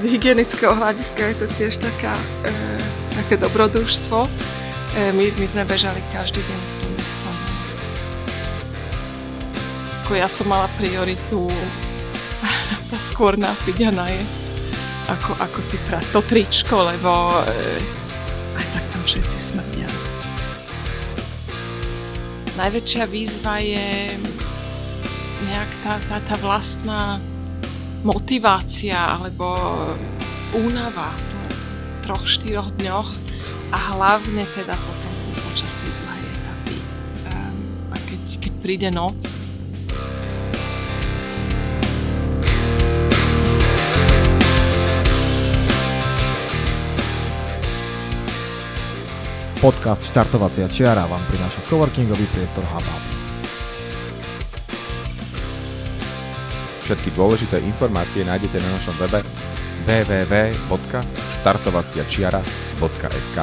z hygienického hľadiska je to tiež taká, e, také dobrodružstvo. E, my, my sme bežali každý deň v tom istom. Ako ja som mala prioritu sa skôr napiť a najesť, ako, ako si prať to tričko, lebo e, aj tak tam všetci smrdia. Najväčšia výzva je nejak tá, tá, tá vlastná motivácia alebo únava po troch, štyroch dňoch a hlavne teda potom počas tej dlhej etapy. Um, a keď, keď príde noc, Podcast Štartovacia čiara vám prináša coworkingový priestor Hubhub. Všetky dôležité informácie nájdete na našom webe www.štartovaciačiara.sk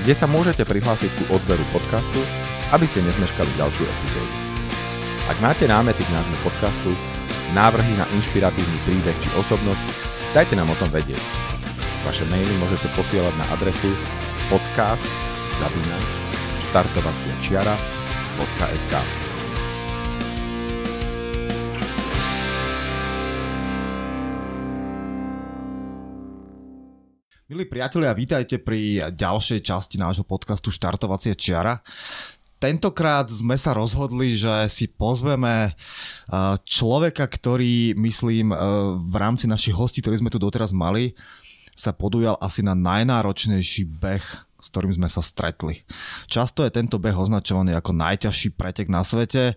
kde sa môžete prihlásiť ku odberu podcastu, aby ste nezmeškali ďalšiu epizódu. Ak máte námety k nášmu podcastu, návrhy na inšpiratívny príbeh či osobnosť, dajte nám o tom vedieť. Vaše maily môžete posielať na adresu podcast zavinač štartovacia Milí priatelia, vítajte pri ďalšej časti nášho podcastu Štartovacie čiara. Tentokrát sme sa rozhodli, že si pozveme eh, človeka, ktorý, myslím, eh, v rámci našich hostí, ktorí sme tu doteraz mali, sa podujal asi na najnáročnejší beh s ktorým sme sa stretli. Často je tento beh označovaný ako najťažší pretek na svete.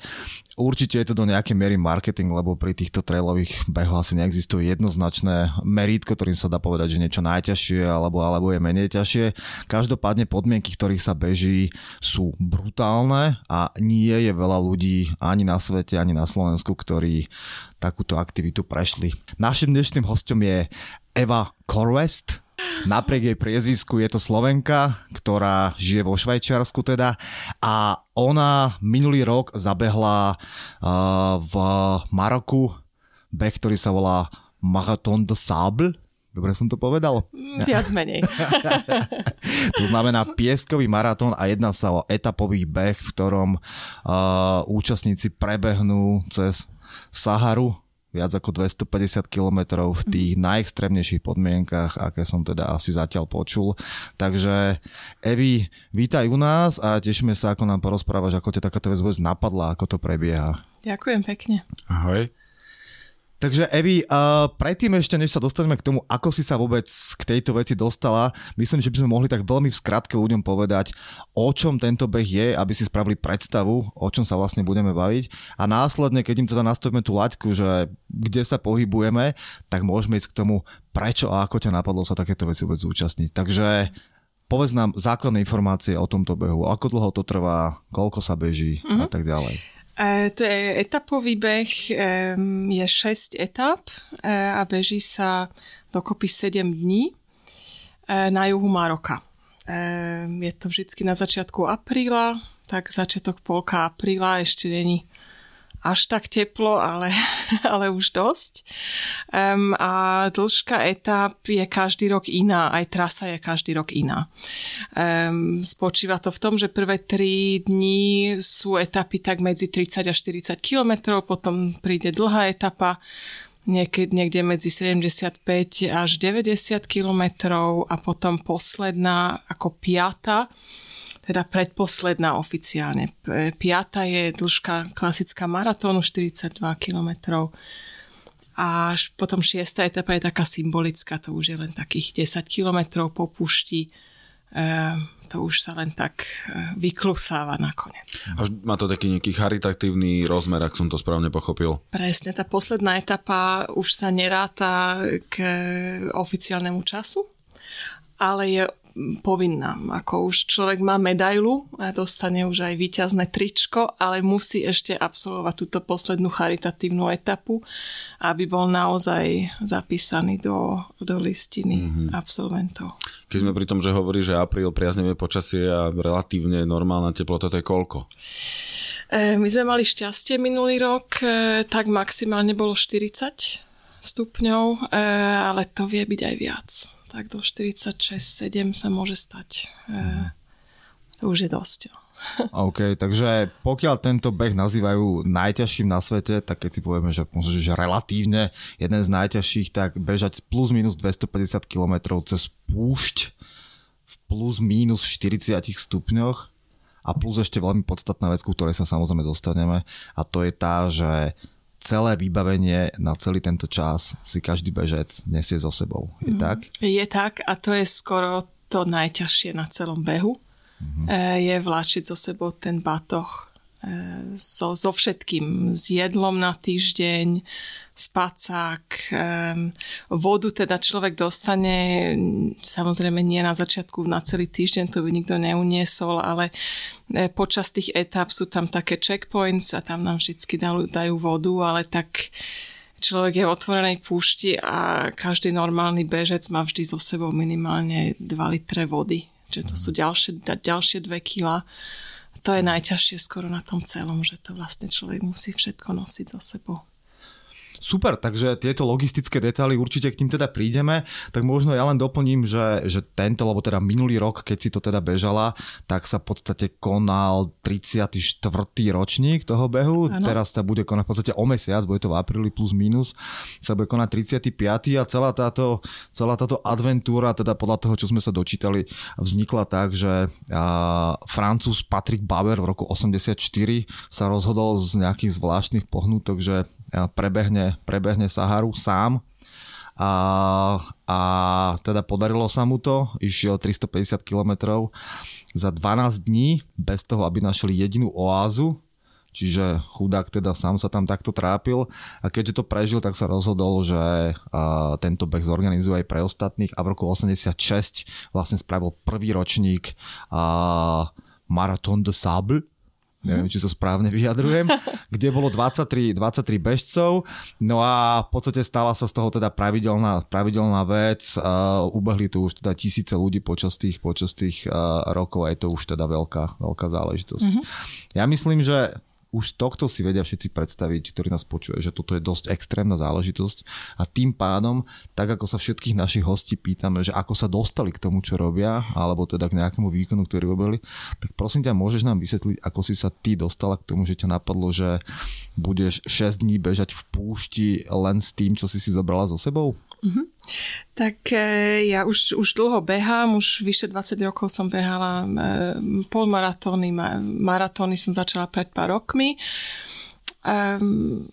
Určite je to do nejakej miery marketing, lebo pri týchto trailových behoch asi neexistuje jednoznačné merítko, ktorým sa dá povedať, že niečo najťažšie alebo, alebo je menej ťažšie. Každopádne podmienky, ktorých sa beží, sú brutálne a nie je veľa ľudí ani na svete, ani na Slovensku, ktorí takúto aktivitu prešli. Našim dnešným hostom je Eva Corwest, Napriek jej priezvisku je to Slovenka, ktorá žije vo Švajčiarsku teda a ona minulý rok zabehla uh, v Maroku beh, ktorý sa volá Marathon de Sable. Dobre som to povedal? Mm, viac menej. to znamená pieskový maratón a jedná sa o etapový beh, v ktorom uh, účastníci prebehnú cez Saharu, viac ako 250 km v tých mm. najextrémnejších podmienkach, aké som teda asi zatiaľ počul. Takže Evi, vítaj u nás a tešíme sa, ako nám porozprávaš, ako ťa takáto vec vôbec napadla, ako to prebieha. Ďakujem pekne. Ahoj. Takže Evi, uh, predtým ešte, než sa dostaneme k tomu, ako si sa vôbec k tejto veci dostala, myslím, že by sme mohli tak veľmi v skratke ľuďom povedať, o čom tento beh je, aby si spravili predstavu, o čom sa vlastne budeme baviť. A následne, keď im teda nastavíme tú laťku, že kde sa pohybujeme, tak môžeme ísť k tomu, prečo a ako ťa napadlo sa takéto veci vôbec zúčastniť. Takže povedz nám základné informácie o tomto behu, ako dlho to trvá, koľko sa beží mm-hmm. a tak ďalej. E, to je etapový beh, je 6 etap e, a beží sa dokopy 7 dní e, na juhu Maroka. Je to vždy na začiatku apríla, tak začiatok polka apríla ešte není až tak teplo, ale, ale už dosť. Um, a dĺžka etap je každý rok iná, aj trasa je každý rok iná. Um, spočíva to v tom, že prvé tri dní sú etapy tak medzi 30 a 40 kilometrov, potom príde dlhá etapa, niekde, niekde medzi 75 až 90 kilometrov a potom posledná ako piata teda predposledná oficiálne. Piata je dĺžka klasická maratónu 42 km a potom šiesta etapa je taká symbolická, to už je len takých 10 km po pušti. E, to už sa len tak e, vyklusáva nakoniec. Až má to taký nejaký charitatívny rozmer, ak som to správne pochopil. Presne, tá posledná etapa už sa neráta k oficiálnemu času, ale je povinná. Ako už človek má medailu a dostane už aj výťazné tričko, ale musí ešte absolvovať túto poslednú charitatívnu etapu, aby bol naozaj zapísaný do, do listiny mm-hmm. absolventov. Keď sme pri tom, že hovorí, že apríl priaznivé počasie a relatívne normálna teplota, to je koľko? E, my sme mali šťastie minulý rok, e, tak maximálne bolo 40 stupňov, e, ale to vie byť aj viac. Tak do 46-7 sa môže stať. E, to už je dosť. OK, takže pokiaľ tento beh nazývajú najťažším na svete, tak keď si povieme, že že relatívne jeden z najťažších, tak bežať plus minus 250 km cez púšť v plus minus 40 stupňoch a plus ešte veľmi podstatná vec, ku ktorej sa samozrejme dostaneme a to je tá, že celé vybavenie na celý tento čas si každý bežec nesie so sebou. Je mm. tak? Je tak a to je skoro to najťažšie na celom behu mm-hmm. je vláčiť so sebou ten batoh e, so, so všetkým, s jedlom na týždeň, spacák, e, vodu teda človek dostane, samozrejme nie na začiatku, na celý týždeň, to by nikto neuniesol, ale počas tých etap sú tam také checkpoints a tam nám vždy dajú, vodu, ale tak človek je v otvorenej púšti a každý normálny bežec má vždy so sebou minimálne 2 litre vody že to sú ďalšie, ďalšie dve kila. To je najťažšie skoro na tom celom, že to vlastne človek musí všetko nosiť za sebou. Super, takže tieto logistické detaily určite k tým teda prídeme, tak možno ja len doplním, že, že tento, lebo teda minulý rok, keď si to teda bežala, tak sa v podstate konal 34. ročník toho behu, ano. teraz sa bude konať v podstate o mesiac, bude to v apríli plus minus, sa bude konať 35. a celá táto, celá táto adventúra, teda podľa toho, čo sme sa dočítali, vznikla tak, že a, Francúz Patrick Bauer v roku 84 sa rozhodol z nejakých zvláštnych pohnutok, že prebehne, prebehne Saharu sám. A, a teda podarilo sa mu to, išiel 350 km za 12 dní bez toho, aby našli jedinú oázu, čiže chudák teda sám sa tam takto trápil. A keďže to prežil, tak sa rozhodol, že tento beh zorganizuje aj pre ostatných. A v roku 86 vlastne spravil prvý ročník Marathon de Sable, neviem, či sa správne vyjadrujem, kde bolo 23, 23 bežcov, no a v podstate stala sa z toho teda pravidelná, pravidelná vec, uh, ubehli tu už teda tisíce ľudí počas tých, počas tých uh, rokov a je to už teda veľká, veľká záležitosť. Mm-hmm. Ja myslím, že už tohto si vedia všetci predstaviť, ktorí nás počuje, že toto je dosť extrémna záležitosť a tým pádom, tak ako sa všetkých našich hostí pýtame, že ako sa dostali k tomu, čo robia, alebo teda k nejakému výkonu, ktorý robili, tak prosím ťa, môžeš nám vysvetliť, ako si sa ty dostala k tomu, že ťa napadlo, že budeš 6 dní bežať v púšti len s tým, čo si si zobrala so sebou? Mm-hmm. Tak e, ja už, už dlho behám, už vyše 20 rokov som behala e, polmaratóny, maratóny som začala pred pár rokmi. Um,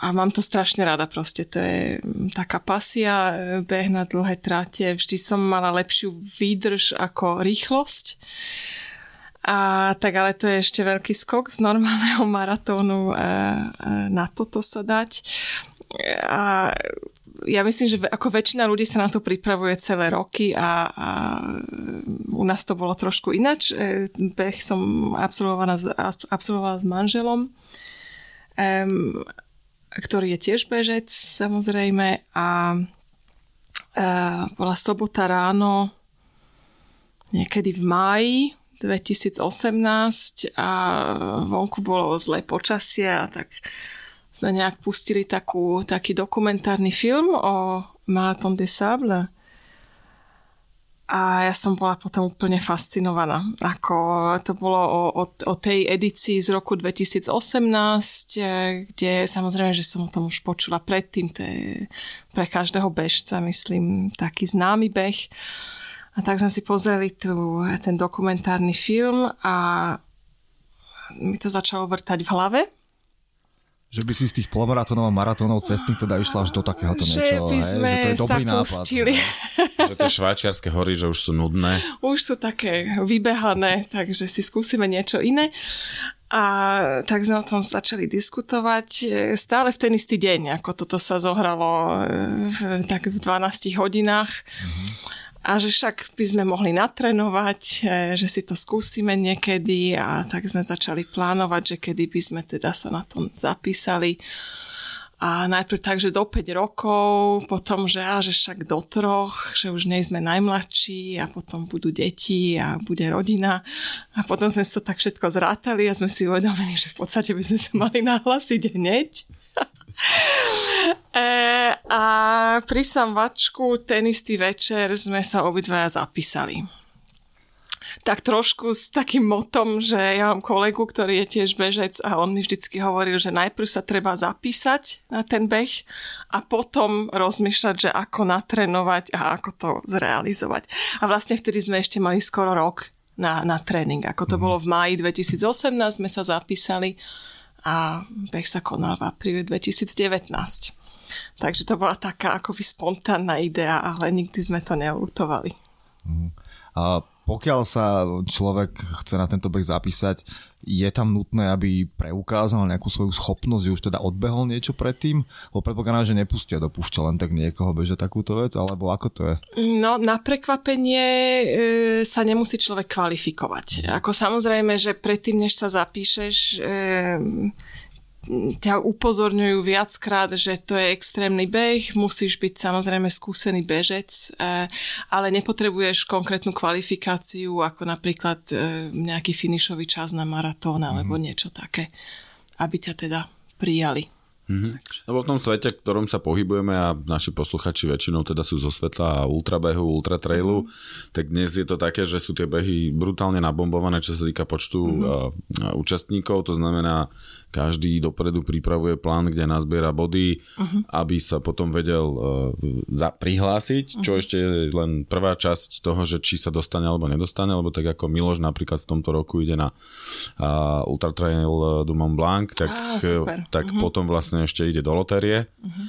a mám to strašne rada proste, to je taká pasia, beh na dlhé tráte, vždy som mala lepšiu výdrž ako rýchlosť. A tak ale to je ešte veľký skok z normálneho maratónu na toto sa dať. A ja myslím, že ako väčšina ľudí sa na to pripravuje celé roky a, a u nás to bolo trošku inač. Beh som absolvovala, absolvovala s manželom, um, ktorý je tiež bežec samozrejme a uh, bola sobota ráno niekedy v máji 2018 a vonku bolo zlé počasie a tak sme nejak pustili takú, taký dokumentárny film o Marathon des Sables a ja som bola potom úplne fascinovaná. Ako to bolo o, o, o tej edícii z roku 2018, kde samozrejme, že som o tom už počula predtým, to je pre každého bežca, myslím, taký známy beh. A tak sme si pozreli tu, ten dokumentárny film a mi to začalo vrtať v hlave že by si z tých polomaratónov a maratónov cestných teda išla až do takéhoto že niečo. By sme hej, že to je dobrý sa nápad. Pustili. že tie švajčiarske hory, že už sú nudné. Už sú také vybehané, takže si skúsime niečo iné. A tak sme o tom začali diskutovať stále v ten istý deň, ako toto sa zohralo v, tak v 12 hodinách. Mm-hmm a že však by sme mohli natrenovať, e, že si to skúsime niekedy a tak sme začali plánovať, že kedy by sme teda sa na tom zapísali. A najprv tak, že do 5 rokov, potom, že, a, že však do troch, že už nie sme najmladší a potom budú deti a bude rodina. A potom sme to tak všetko zrátali a sme si uvedomili, že v podstate by sme sa mali nahlasiť hneď. E, a pri samvačku ten istý večer sme sa obidvaja zapísali tak trošku s takým motom, že ja mám kolegu, ktorý je tiež bežec a on mi vždycky hovoril, že najprv sa treba zapísať na ten beh a potom rozmýšľať, že ako natrénovať a ako to zrealizovať. A vlastne vtedy sme ešte mali skoro rok na, na tréning. Ako to mm. bolo v máji 2018, sme sa zapísali a beh sa konal v apríli 2019. Takže to bola taká akoby spontánna idea, ale nikdy sme to neulutovali. Mm. A pokiaľ sa človek chce na tento beh zapísať, je tam nutné, aby preukázal nejakú svoju schopnosť, že už teda odbehol niečo predtým? Lebo predpokladám, že nepustia do púšťa len tak niekoho beže takúto vec, alebo ako to je? No, na prekvapenie e, sa nemusí človek kvalifikovať. Ako samozrejme, že predtým, než sa zapíšeš, e, ťa upozorňujú viackrát, že to je extrémny beh, musíš byť samozrejme skúsený bežec, eh, ale nepotrebuješ konkrétnu kvalifikáciu ako napríklad eh, nejaký finišový čas na maratón alebo mm-hmm. niečo také, aby ťa teda prijali. Mm-hmm. Lebo v tom svete, v ktorom sa pohybujeme a naši posluchači väčšinou teda sú zo svetla ultrabehu, ultratrailu, mm-hmm. tak dnes je to také, že sú tie behy brutálne nabombované, čo sa týka počtu mm-hmm. uh, účastníkov, to znamená každý dopredu pripravuje plán, kde nazbiera body, uh-huh. aby sa potom vedel uh, za, prihlásiť, uh-huh. čo ešte je len prvá časť toho, že či sa dostane alebo nedostane, lebo tak ako Miloš napríklad v tomto roku ide na uh, Ultra Trail du Mont Blanc, tak, ah, tak uh-huh. potom vlastne ešte ide do lotérie. Uh-huh.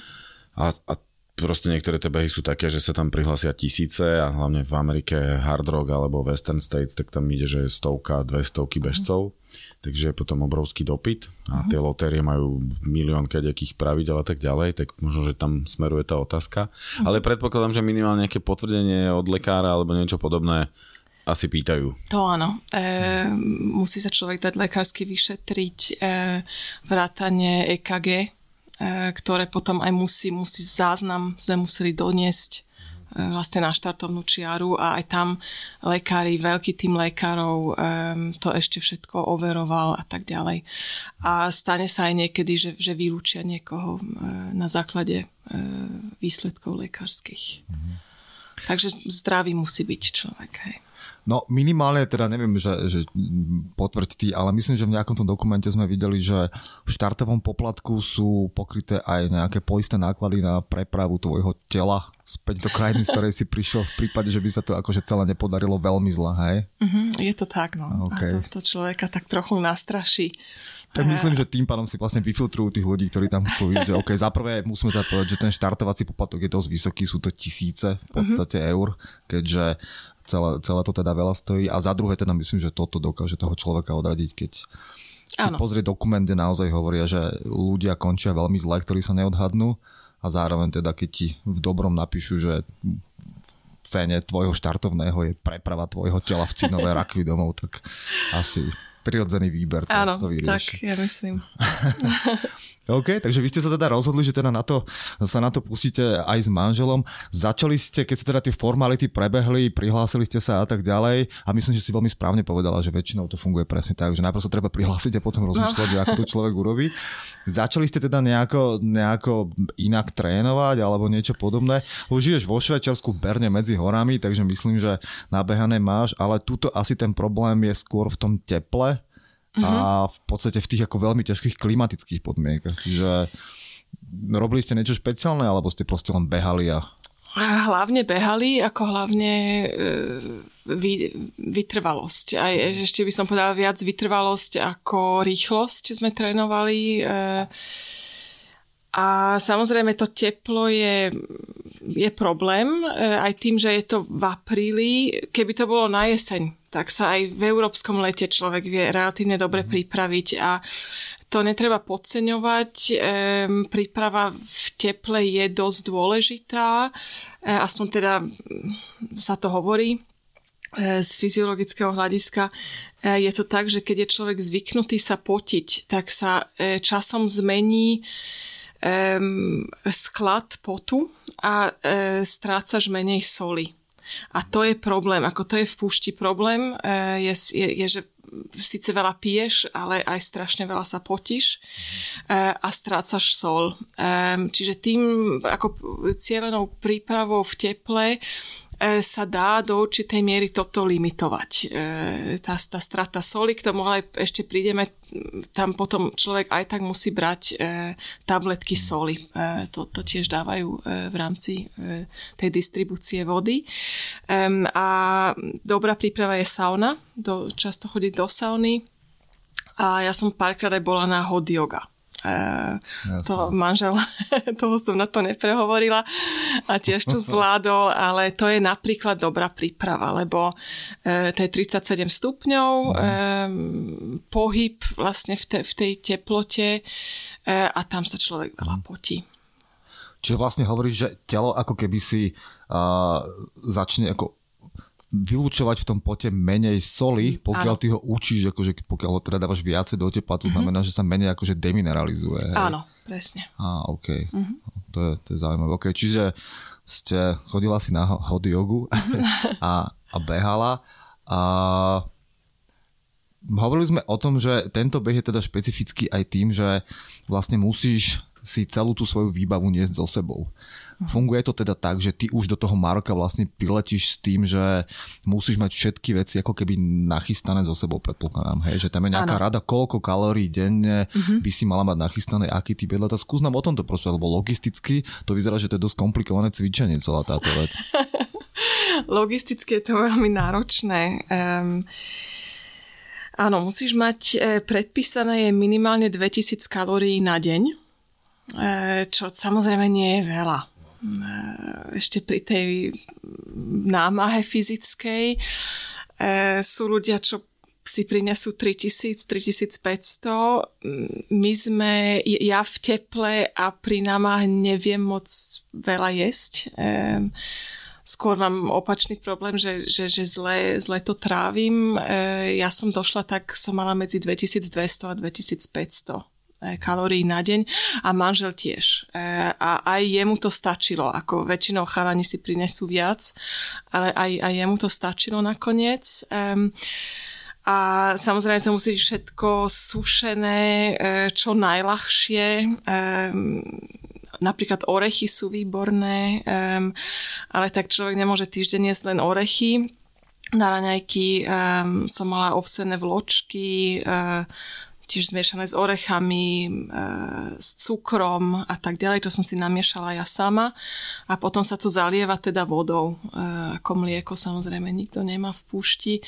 A, a proste niektoré tie behy sú také, že sa tam prihlásia tisíce a hlavne v Amerike Hard Rock alebo Western States, tak tam ide, že stovka, dve stovky bežcov. Takže je potom obrovský dopyt a uh-huh. tie lotérie majú milión kadejakých pravidel a tak ďalej, tak možno, že tam smeruje tá otázka. Uh-huh. Ale predpokladám, že minimálne nejaké potvrdenie od lekára alebo niečo podobné asi pýtajú. To áno. E, musí sa človek dať lekársky vyšetriť e, vrátanie EKG, e, ktoré potom aj musí, musí záznam sme museli doniesť vlastne na štartovnú čiaru a aj tam lekári, veľký tým lekárov um, to ešte všetko overoval a tak ďalej. A stane sa aj niekedy, že, že vylúčia niekoho uh, na základe uh, výsledkov lekárskych. Mm-hmm. Takže zdravý musí byť človek. Hej. No minimálne, teda neviem, že, že potvrď ty, ale myslím, že v nejakom tom dokumente sme videli, že v štartovom poplatku sú pokryté aj nejaké poistné náklady na prepravu tvojho tela späť do krajiny, z ktorej si prišiel v prípade, že by sa to akože celé nepodarilo veľmi zle, hej? Mm-hmm, je to tak, no. Okay. A to, to človeka tak trochu nastraší. Tak myslím, že tým pádom si vlastne vyfiltrujú tých ľudí, ktorí tam chcú ísť, že OK, za prvé musíme teda povedať, že ten štartovací poplatok je dosť vysoký, sú to tisíce v podstate mm-hmm. eur, keďže celé, celé to teda veľa stojí a za druhé teda myslím, že toto dokáže toho človeka odradiť, keď si ano. pozrie dokument, kde naozaj hovoria, že ľudia končia veľmi zle, ktorí sa neodhadnú a zároveň teda keď ti v dobrom napíšu, že v cene tvojho štartovného je preprava tvojho tela v cínové rakvy domov, tak asi prirodzený výber to, Áno, to vyrieši. tak ja myslím. OK, takže vy ste sa teda rozhodli, že teda na to, sa na to pustíte aj s manželom. Začali ste, keď sa teda tie formality prebehli, prihlásili ste sa a tak ďalej a myslím, že si veľmi správne povedala, že väčšinou to funguje presne tak, že najprv sa treba prihlásiť a potom rozmýšľať, no. že ako to človek urobí. Začali ste teda nejako, nejako inak trénovať alebo niečo podobné? Už žiješ vo Švajčiarsku, Berne medzi horami, takže myslím, že nabehané máš, ale tuto asi ten problém je skôr v tom teple, uh-huh. a mhm. v podstate v tých ako veľmi ťažkých klimatických podmienkach. Čiže robili ste niečo špeciálne, alebo ste proste len behali a... hlavne behali, ako hlavne e, vy, vytrvalosť. Aj ešte by som povedala viac vytrvalosť ako rýchlosť sme trénovali. E, a samozrejme to teplo je, je problém, e, aj tým, že je to v apríli. Keby to bolo na jeseň, tak sa aj v európskom lete človek vie relatívne dobre mm-hmm. pripraviť a to netreba podceňovať. Ehm, príprava v teple je dosť dôležitá, e, aspoň teda sa to hovorí e, z fyziologického hľadiska. E, je to tak, že keď je človek zvyknutý sa potiť, tak sa e, časom zmení sklad potu a strácaš menej soli. A to je problém, ako to je v púšti problém, e, je, je, je že síce veľa piješ, ale aj strašne veľa sa potíš a strácaš sol. Čiže tým ako cieľenou prípravou v teple E, sa dá do určitej miery toto limitovať. E, tá, tá strata soli, k tomu ale ešte prídeme, tam potom človek aj tak musí brať e, tabletky soli. To, to tiež dávajú v rámci tej distribúcie vody. A dobrá príprava je sauna. Do, často chodiť do sauny. A ja som párkrát aj bola na hot yoga. Uh, to manžel, toho som na to neprehovorila a tiež to zvládol, ale to je napríklad dobrá príprava, lebo uh, to je 37 stupňov, uh, pohyb vlastne v, te, v tej teplote uh, a tam sa človek veľa mhm. potí. Čiže vlastne hovoríš, že telo ako keby si uh, začne ako vylúčovať v tom pote menej soli, pokiaľ ano. ty ho učíš, akože pokiaľ ho teda dávaš viacej do tepla, to mm-hmm. znamená, že sa menej akože demineralizuje. Hej? Áno, presne. Á, OK. Mm-hmm. To, je, to je zaujímavé. OK, čiže ste chodila si na hot jogu a, a behala a hovorili sme o tom, že tento beh je teda špecifický aj tým, že vlastne musíš si celú tú svoju výbavu niesť so sebou. Funguje to teda tak, že ty už do toho Maroka vlastne priletíš s tým, že musíš mať všetky veci ako keby nachystané so sebou, predpokladám. Hej? Že tam je nejaká ano. rada, koľko kalórií denne uh-huh. by si mala mať nachystané, aký typ jedla. Skús nám o tomto proste, lebo logisticky to vyzerá, že to je dosť komplikované cvičenie celá táto vec. logisticky je to veľmi náročné. Um, Áno, musíš mať e, predpísané je minimálne 2000 kalórií na deň, e, čo samozrejme nie je veľa. Eh, ešte pri tej námahe fyzickej eh, sú ľudia, čo si prinesú 3000, 3500. My sme, ja v teple a pri námahe neviem moc veľa jesť. Ehm, skôr mám opačný problém, že, že, že zle, zle to trávim. Eh, ja som došla tak, som mala medzi 2200 a 2500 E, kalórií na deň a manžel tiež. E, a aj jemu to stačilo, ako väčšinou chalani si prinesú viac, ale aj, aj jemu to stačilo nakoniec. A samozrejme to musí byť všetko sušené, e, čo najľahšie. Napríklad orechy sú výborné, ale tak človek nemôže týždeň jesť len orechy. Na raňajky som mala ovsené vločky, tiež zmiešané s orechami, e, s cukrom a tak ďalej. To som si namiešala ja sama a potom sa to zalieva teda vodou. E, ako mlieko samozrejme nikto nemá v púšti. E,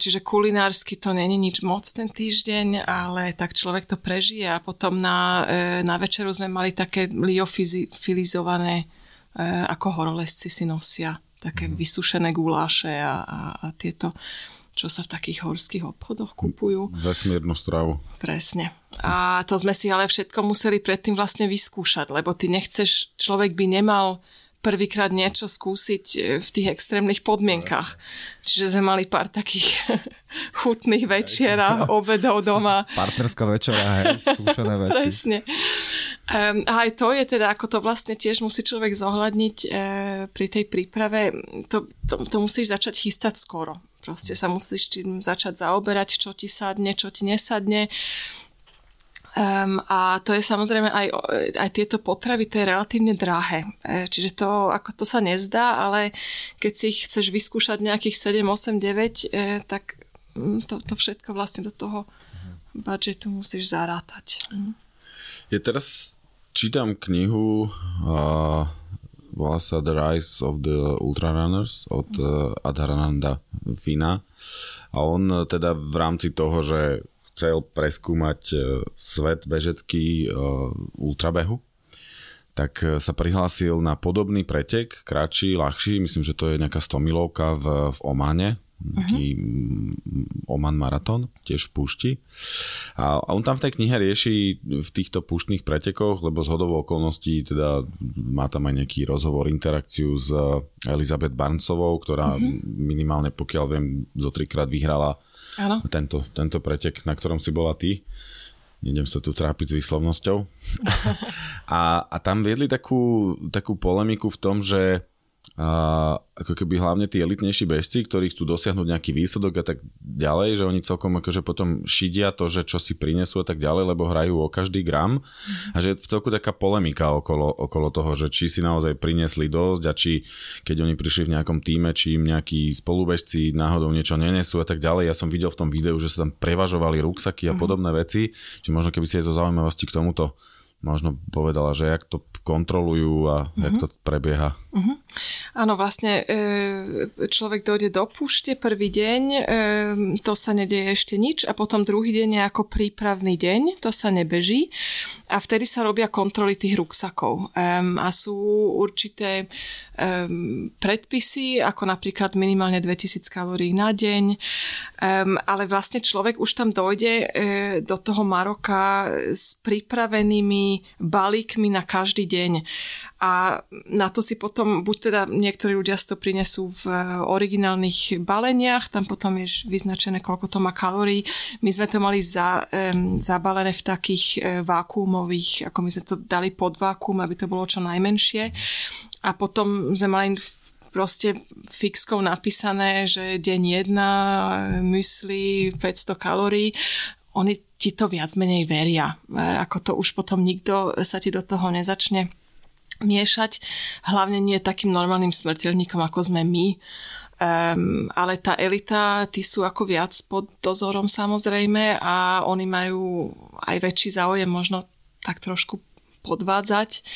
čiže kulinársky to není nič moc ten týždeň, ale tak človek to prežije a potom na, na večeru sme mali také liofilizované, ako horolesci si nosia také mm. vysušené guláše a, a, a tieto čo sa v takých horských obchodoch kupujú. Vesmírnu stravu. Presne. A to sme si ale všetko museli predtým vlastne vyskúšať, lebo ty nechceš, človek by nemal prvýkrát niečo skúsiť e, v tých extrémnych podmienkach. Čiže sme mali pár takých chutných večer a obedov doma. Partnerská večera, hej, súšené veci. Presne. Um, a aj to je teda, ako to vlastne tiež musí človek zohľadniť e, pri tej príprave. To, to, to musíš začať chystať skoro. Proste sa musíš tým začať zaoberať, čo ti sadne, čo ti nesadne. Um, a to je samozrejme aj, aj tieto potravy, to je relatívne drahé. E, čiže to, ako to sa nezdá, ale keď si ich chceš vyskúšať nejakých 7, 8, 9, e, tak mm, to, to všetko vlastne do toho budžetu musíš zarátať. Mm. Ja teraz čítam knihu uh, volá sa The Rise of the Ultrarunners od uh, Adharananda Fina a on teda v rámci toho, že chcel preskúmať e, svet bežecký e, ultrabehu, tak e, sa prihlásil na podobný pretek, kratší, ľahší, myslím, že to je nejaká 100 milovka v, v Omane, taký uh-huh. Oman Marathon, tiež v púšti. A, a on tam v tej knihe rieši v týchto púštnych pretekoch, lebo z hodovou okolností teda má tam aj nejaký rozhovor, interakciu s Elizabeth Barnesovou, ktorá uh-huh. minimálne pokiaľ viem zo trikrát vyhrala Áno. Tento, tento pretek, na ktorom si bola ty. Nejdem sa tu trápiť s výslovnosťou. a, a tam viedli takú, takú polemiku v tom, že a ako keby hlavne tí elitnejší bežci, ktorí chcú dosiahnuť nejaký výsledok a tak ďalej, že oni celkom akože potom šidia to, že čo si prinesú a tak ďalej, lebo hrajú o každý gram a že je v celku taká polemika okolo, okolo toho, že či si naozaj priniesli dosť a či keď oni prišli v nejakom týme, či im nejakí spolubežci náhodou niečo nenesú a tak ďalej. Ja som videl v tom videu, že sa tam prevažovali ruksaky a podobné veci, či možno keby si aj zo zaujímavosti k tomuto možno povedala, že jak to kontrolujú a uh-huh. jak to prebieha. Uh-huh. Áno, vlastne e, človek dojde do púšte prvý deň, e, to sa nedeje ešte nič a potom druhý deň je ako prípravný deň, to sa nebeží a vtedy sa robia kontroly tých ruksakov a sú určité predpisy, ako napríklad minimálne 2000 kalórií na deň, ale vlastne človek už tam dojde e, do toho Maroka s pripravenými balíkmi na každý deň. A na to si potom, buď teda niektorí ľudia si to prinesú v originálnych baleniach, tam potom je vyznačené, koľko to má kalórií. My sme to mali za, um, zabalené v takých uh, vákuumových, ako my sme to dali pod vákuum, aby to bolo čo najmenšie. A potom sme mali proste fixkou napísané, že deň jedna, mysli 500 kalórií oni ti to viac menej veria. E, ako to už potom nikto sa ti do toho nezačne miešať. Hlavne nie takým normálnym smrteľníkom, ako sme my. Um, ale tá elita, tí sú ako viac pod dozorom samozrejme a oni majú aj väčší záujem možno tak trošku podvádzať.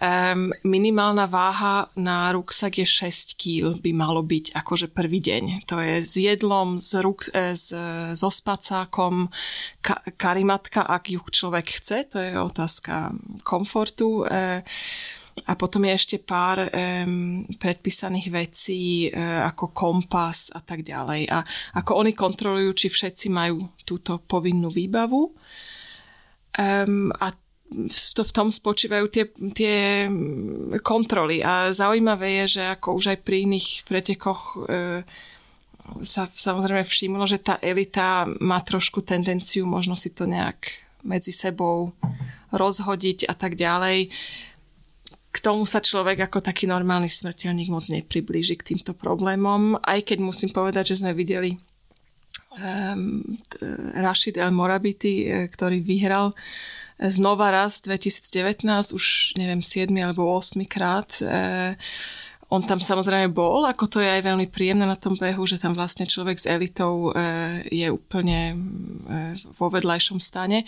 Um, minimálna váha na ruksak je 6 kg by malo byť akože prvý deň. To je s jedlom, s, ruk, e, s, so spacákom, ka, karimatka, ak ju človek chce, to je otázka komfortu. Uh, a potom je ešte pár um, predpísaných vecí uh, ako kompas a tak ďalej. A ako oni kontrolujú, či všetci majú túto povinnú výbavu. Um, a to v tom spočívajú tie, tie kontroly. A zaujímavé je, že ako už aj pri iných pretekoch e, sa samozrejme všimlo, že tá elita má trošku tendenciu možno si to nejak medzi sebou rozhodiť a tak ďalej. K tomu sa človek ako taký normálny smrteľník moc nepriblíži k týmto problémom, aj keď musím povedať, že sme videli um, Rashid El Morabiti, e, ktorý vyhral znova raz 2019, už neviem, 7 alebo 8 krát. E, on tam samozrejme bol, ako to je aj veľmi príjemné na tom behu, že tam vlastne človek s elitou e, je úplne e, vo vedľajšom stane.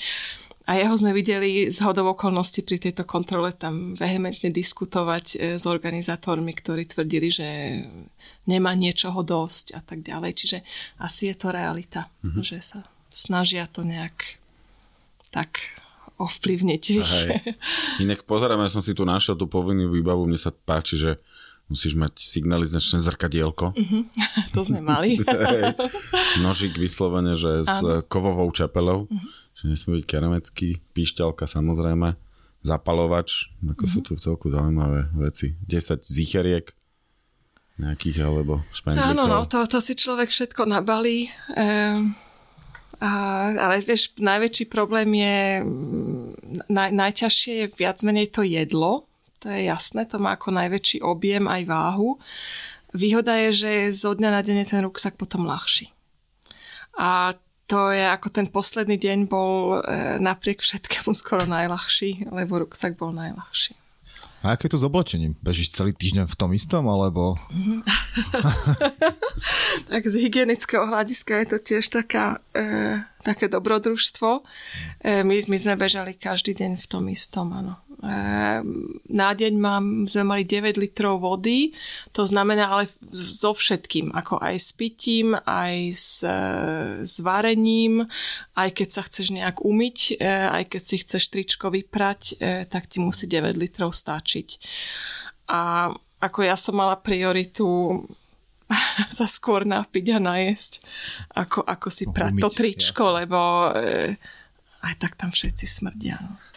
A jeho sme videli z hodov okolností pri tejto kontrole tam vehementne diskutovať s organizátormi, ktorí tvrdili, že nemá niečoho dosť a tak ďalej. Čiže asi je to realita, mm-hmm. že sa snažia to nejak tak ovplyvniť. Hej. Inak pozerám, ja som si tu našiel tú povinnú výbavu, mne sa páči, že musíš mať signalizačné zrkadielko. Uh-huh. To sme mali. Hej. Nožík vyslovene, že s Áno. kovovou čepelou, uh-huh. že nesmie byť keramický, píšťalka samozrejme, zapalovač, ako uh-huh. sú tu celku zaujímavé veci. 10 zicheriek nejakých alebo špendlíkov. Áno, no, to, to si človek všetko nabalí. Ehm a, ale vieš, najväčší problém je, naj, najťažšie je viac menej to jedlo, to je jasné, to má ako najväčší objem aj váhu. Výhoda je, že zo dňa na deň je ten ruksak potom ľahší. A to je ako ten posledný deň bol e, napriek všetkému skoro najľahší, lebo ruksak bol najľahší. A aké je to s oblečením? Bežíš celý týždeň v tom istom, alebo... tak z hygienického hľadiska je to tiež taká, e, také dobrodružstvo. E, my, my sme bežali každý deň v tom istom, áno. Ehm, na deň mám, sme mali 9 litrov vody, to znamená ale so všetkým, ako aj s pitím, aj s, e, s varením, aj keď sa chceš nejak umyť, e, aj keď si chceš tričko vyprať, e, tak ti musí 9 litrov stačiť. A ako ja som mala prioritu sa skôr napiť a najesť, ako, ako si prať to tričko, jasne. lebo aj tak tam všetci smrdia. No.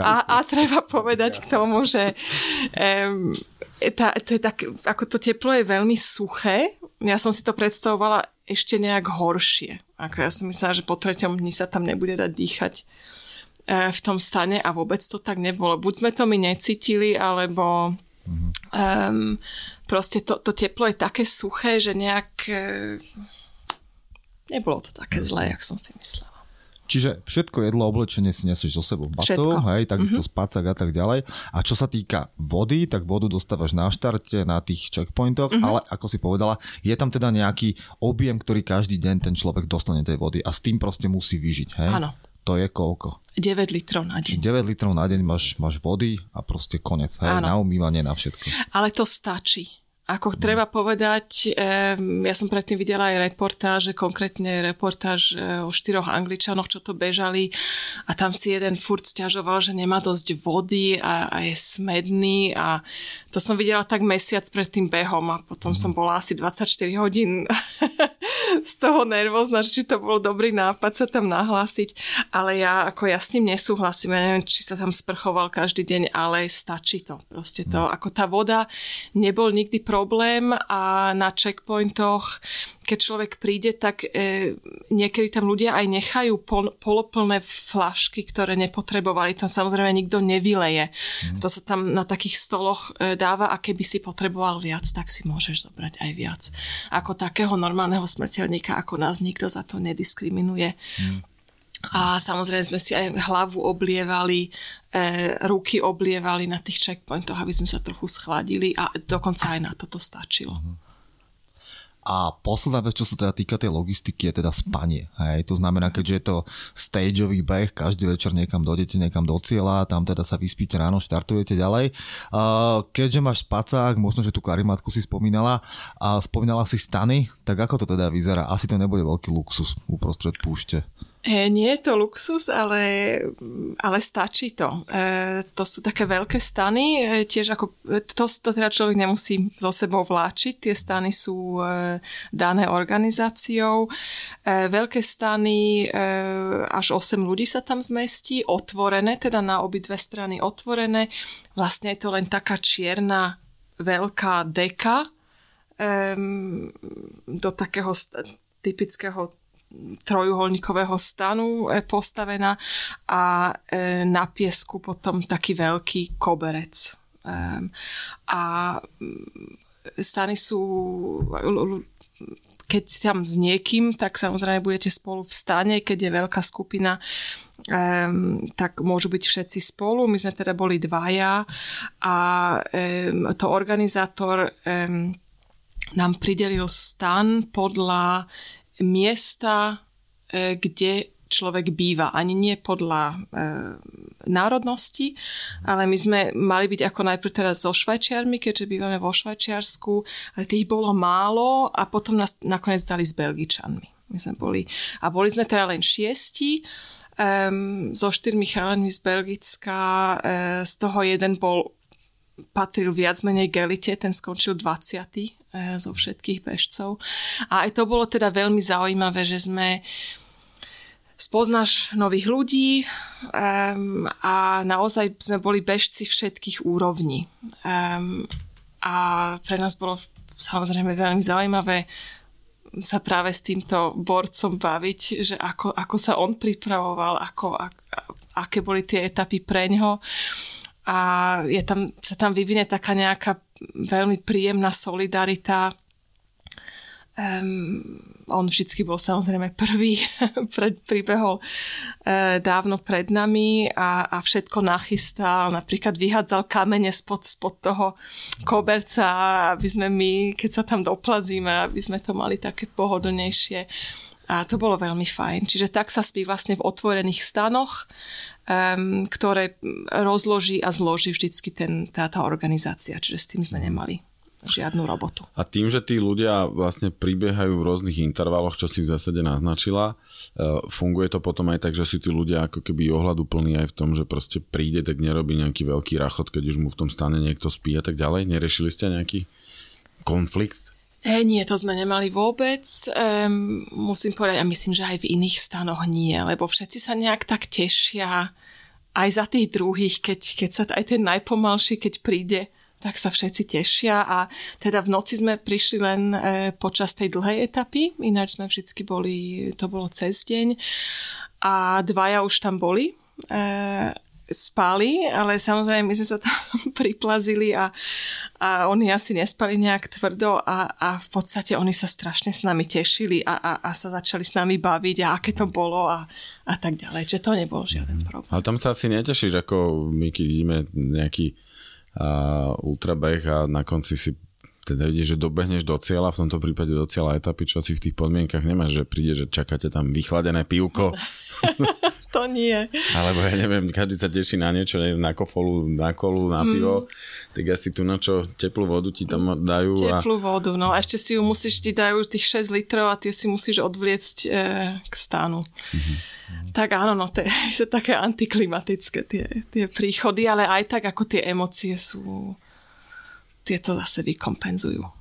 A, a treba povedať k tomu, že um, tá, tá, tak, ako to teplo je veľmi suché, ja som si to predstavovala ešte nejak horšie. Ako ja som myslela, že po treťom dni sa tam nebude dať dýchať e, v tom stane a vôbec to tak nebolo. Buď sme to my necítili, alebo mm-hmm. Um, proste to, to teplo je také suché, že nejak... Uh, nebolo to také zlé, jak som si myslela. Čiže všetko jedlo, oblečenie si nesieš so sebou. Batoh, hej, takisto mm-hmm. spacák a tak ďalej. A čo sa týka vody, tak vodu dostávaš na štarte, na tých checkpointoch, mm-hmm. ale ako si povedala, je tam teda nejaký objem, ktorý každý deň ten človek dostane tej vody a s tým proste musí vyžiť. Hej? Áno. To je koľko? 9 litrov na deň. 9 litrov na deň máš, máš vody a proste konec. Hej? Na umývanie, na všetko. Ale to stačí. Ako treba povedať, ja som predtým videla aj reportáž, konkrétne reportáž eh, o štyroch angličanoch, čo to bežali. A tam si jeden furt stiažoval, že nemá dosť vody a, a je smedný a to som videla tak mesiac pred tým behom a potom som bola asi 24 hodín z toho nervózna, či to bol dobrý nápad sa tam nahlásiť, ale ja ako ja s ním nesúhlasím, ja neviem, či sa tam sprchoval každý deň, ale stačí to. Proste to, ako tá voda nebol nikdy problém problém a na checkpointoch, keď človek príde, tak e, niekedy tam ľudia aj nechajú pol, poloplné flašky, ktoré nepotrebovali. To samozrejme nikto nevyleje. Mm. To sa tam na takých stoloch e, dáva a keby si potreboval viac, tak si môžeš zobrať aj viac. Ako takého normálneho smrteľníka, ako nás nikto za to nediskriminuje. Mm. A samozrejme sme si aj hlavu oblievali, e, ruky oblievali na tých checkpointoch, aby sme sa trochu schladili a dokonca aj na toto stačilo. A posledná vec, čo sa teda týka tej logistiky, je teda spanie. Hej. To znamená, keďže je to stageový beh, každý večer niekam dojdete, niekam do cieľa, tam teda sa vyspíte ráno, štartujete ďalej. Uh, keďže máš spacák, možno, že tú karimatku si spomínala, a spomínala si stany, tak ako to teda vyzerá? Asi to nebude veľký luxus uprostred púšte. E, nie je to luxus, ale, ale stačí to. E, to sú také veľké stany, e, tiež ako, to, to teda človek nemusí so sebou vláčiť, tie stany sú e, dané organizáciou. E, veľké stany, e, až 8 ľudí sa tam zmestí, otvorené, teda na obidve strany otvorené. Vlastne je to len taká čierna veľká deka e, do takého typického trojuholníkového stanu e, postavená a e, na piesku potom taký veľký koberec. A mm, stany sú, keď tam s niekým, tak samozrejme budete spolu v stane, keď je veľká skupina, tak môžu byť všetci spolu. My sme teda boli dvaja a to organizátor nám pridelil stan podľa miesta, e, kde človek býva. Ani nie podľa e, národnosti, ale my sme mali byť ako najprv teraz so Švajčiarmi, keďže bývame vo Švajčiarsku, ale tých bolo málo a potom nás nakoniec dali s Belgičanmi. My sme boli, a boli sme teda len šiesti, um, so štyrmi chalanmi z Belgicka, uh, z toho jeden bol patril viac menej Gelite, ten skončil 20. Eh, zo všetkých bežcov. A aj to bolo teda veľmi zaujímavé, že sme spoznáš nových ľudí um, a naozaj sme boli bežci všetkých úrovní. Um, a pre nás bolo samozrejme veľmi zaujímavé sa práve s týmto borcom baviť, že ako, ako sa on pripravoval, ako, ak, aké boli tie etapy preňho a je tam, sa tam vyvinie taká nejaká veľmi príjemná solidarita. Um, on vždycky bol samozrejme prvý, pred, pribehol uh, dávno pred nami a, a všetko nachystal. Napríklad vyhádzal kamene spod, spod toho koberca, aby sme my, keď sa tam doplazíme, aby sme to mali také pohodlnejšie. A to bolo veľmi fajn. Čiže tak sa spí vlastne v otvorených stanoch um, ktoré rozloží a zloží vždycky ten, táto organizácia. Čiže s tým sme nemali žiadnu robotu. A tým, že tí ľudia vlastne pribiehajú v rôznych intervaloch, čo si v zásade naznačila, e, funguje to potom aj tak, že si tí ľudia ako keby ohľadu plní aj v tom, že proste príde, tak nerobí nejaký veľký rachot, keď už mu v tom stane niekto spí a tak ďalej. Neriešili ste nejaký konflikt? E, nie, to sme nemali vôbec. Um, musím povedať, a myslím, že aj v iných stanoch nie, lebo všetci sa nejak tak tešia aj za tých druhých, keď, keď sa aj ten najpomalší, keď príde, tak sa všetci tešia a teda v noci sme prišli len e, počas tej dlhej etapy, ináč sme vždycky boli, to bolo cez deň a dvaja už tam boli. E, spali, ale samozrejme my sme sa tam priplazili a, a oni asi nespali nejak tvrdo a, a v podstate oni sa strašne s nami tešili a, a, a sa začali s nami baviť a aké to bolo a, a tak ďalej. Čiže to nebol žiaden problém. Ale tam sa asi netešíš, ako my keď ideme nejaký uh, ultrabeh a na konci si teda vidíš, že dobehneš do cieľa, v tomto prípade do cieľa etapy, čo si v tých podmienkach nemáš, že príde, že čakáte tam vychladené pivko. to nie. Alebo ja neviem, každý sa teší na niečo, neviem, na kofolu, na kolu, na pivo, mm. tak asi tu na čo teplú vodu ti tam dajú. Teplú a... vodu, no a ešte si ju musíš, ti dajú tých 6 litrov a tie si musíš odvliecť e, k stánu. Mm-hmm. Tak áno, no to je, to je také antiklimatické tie, tie príchody, ale aj tak ako tie emócie sú tieto zase vykompenzujú.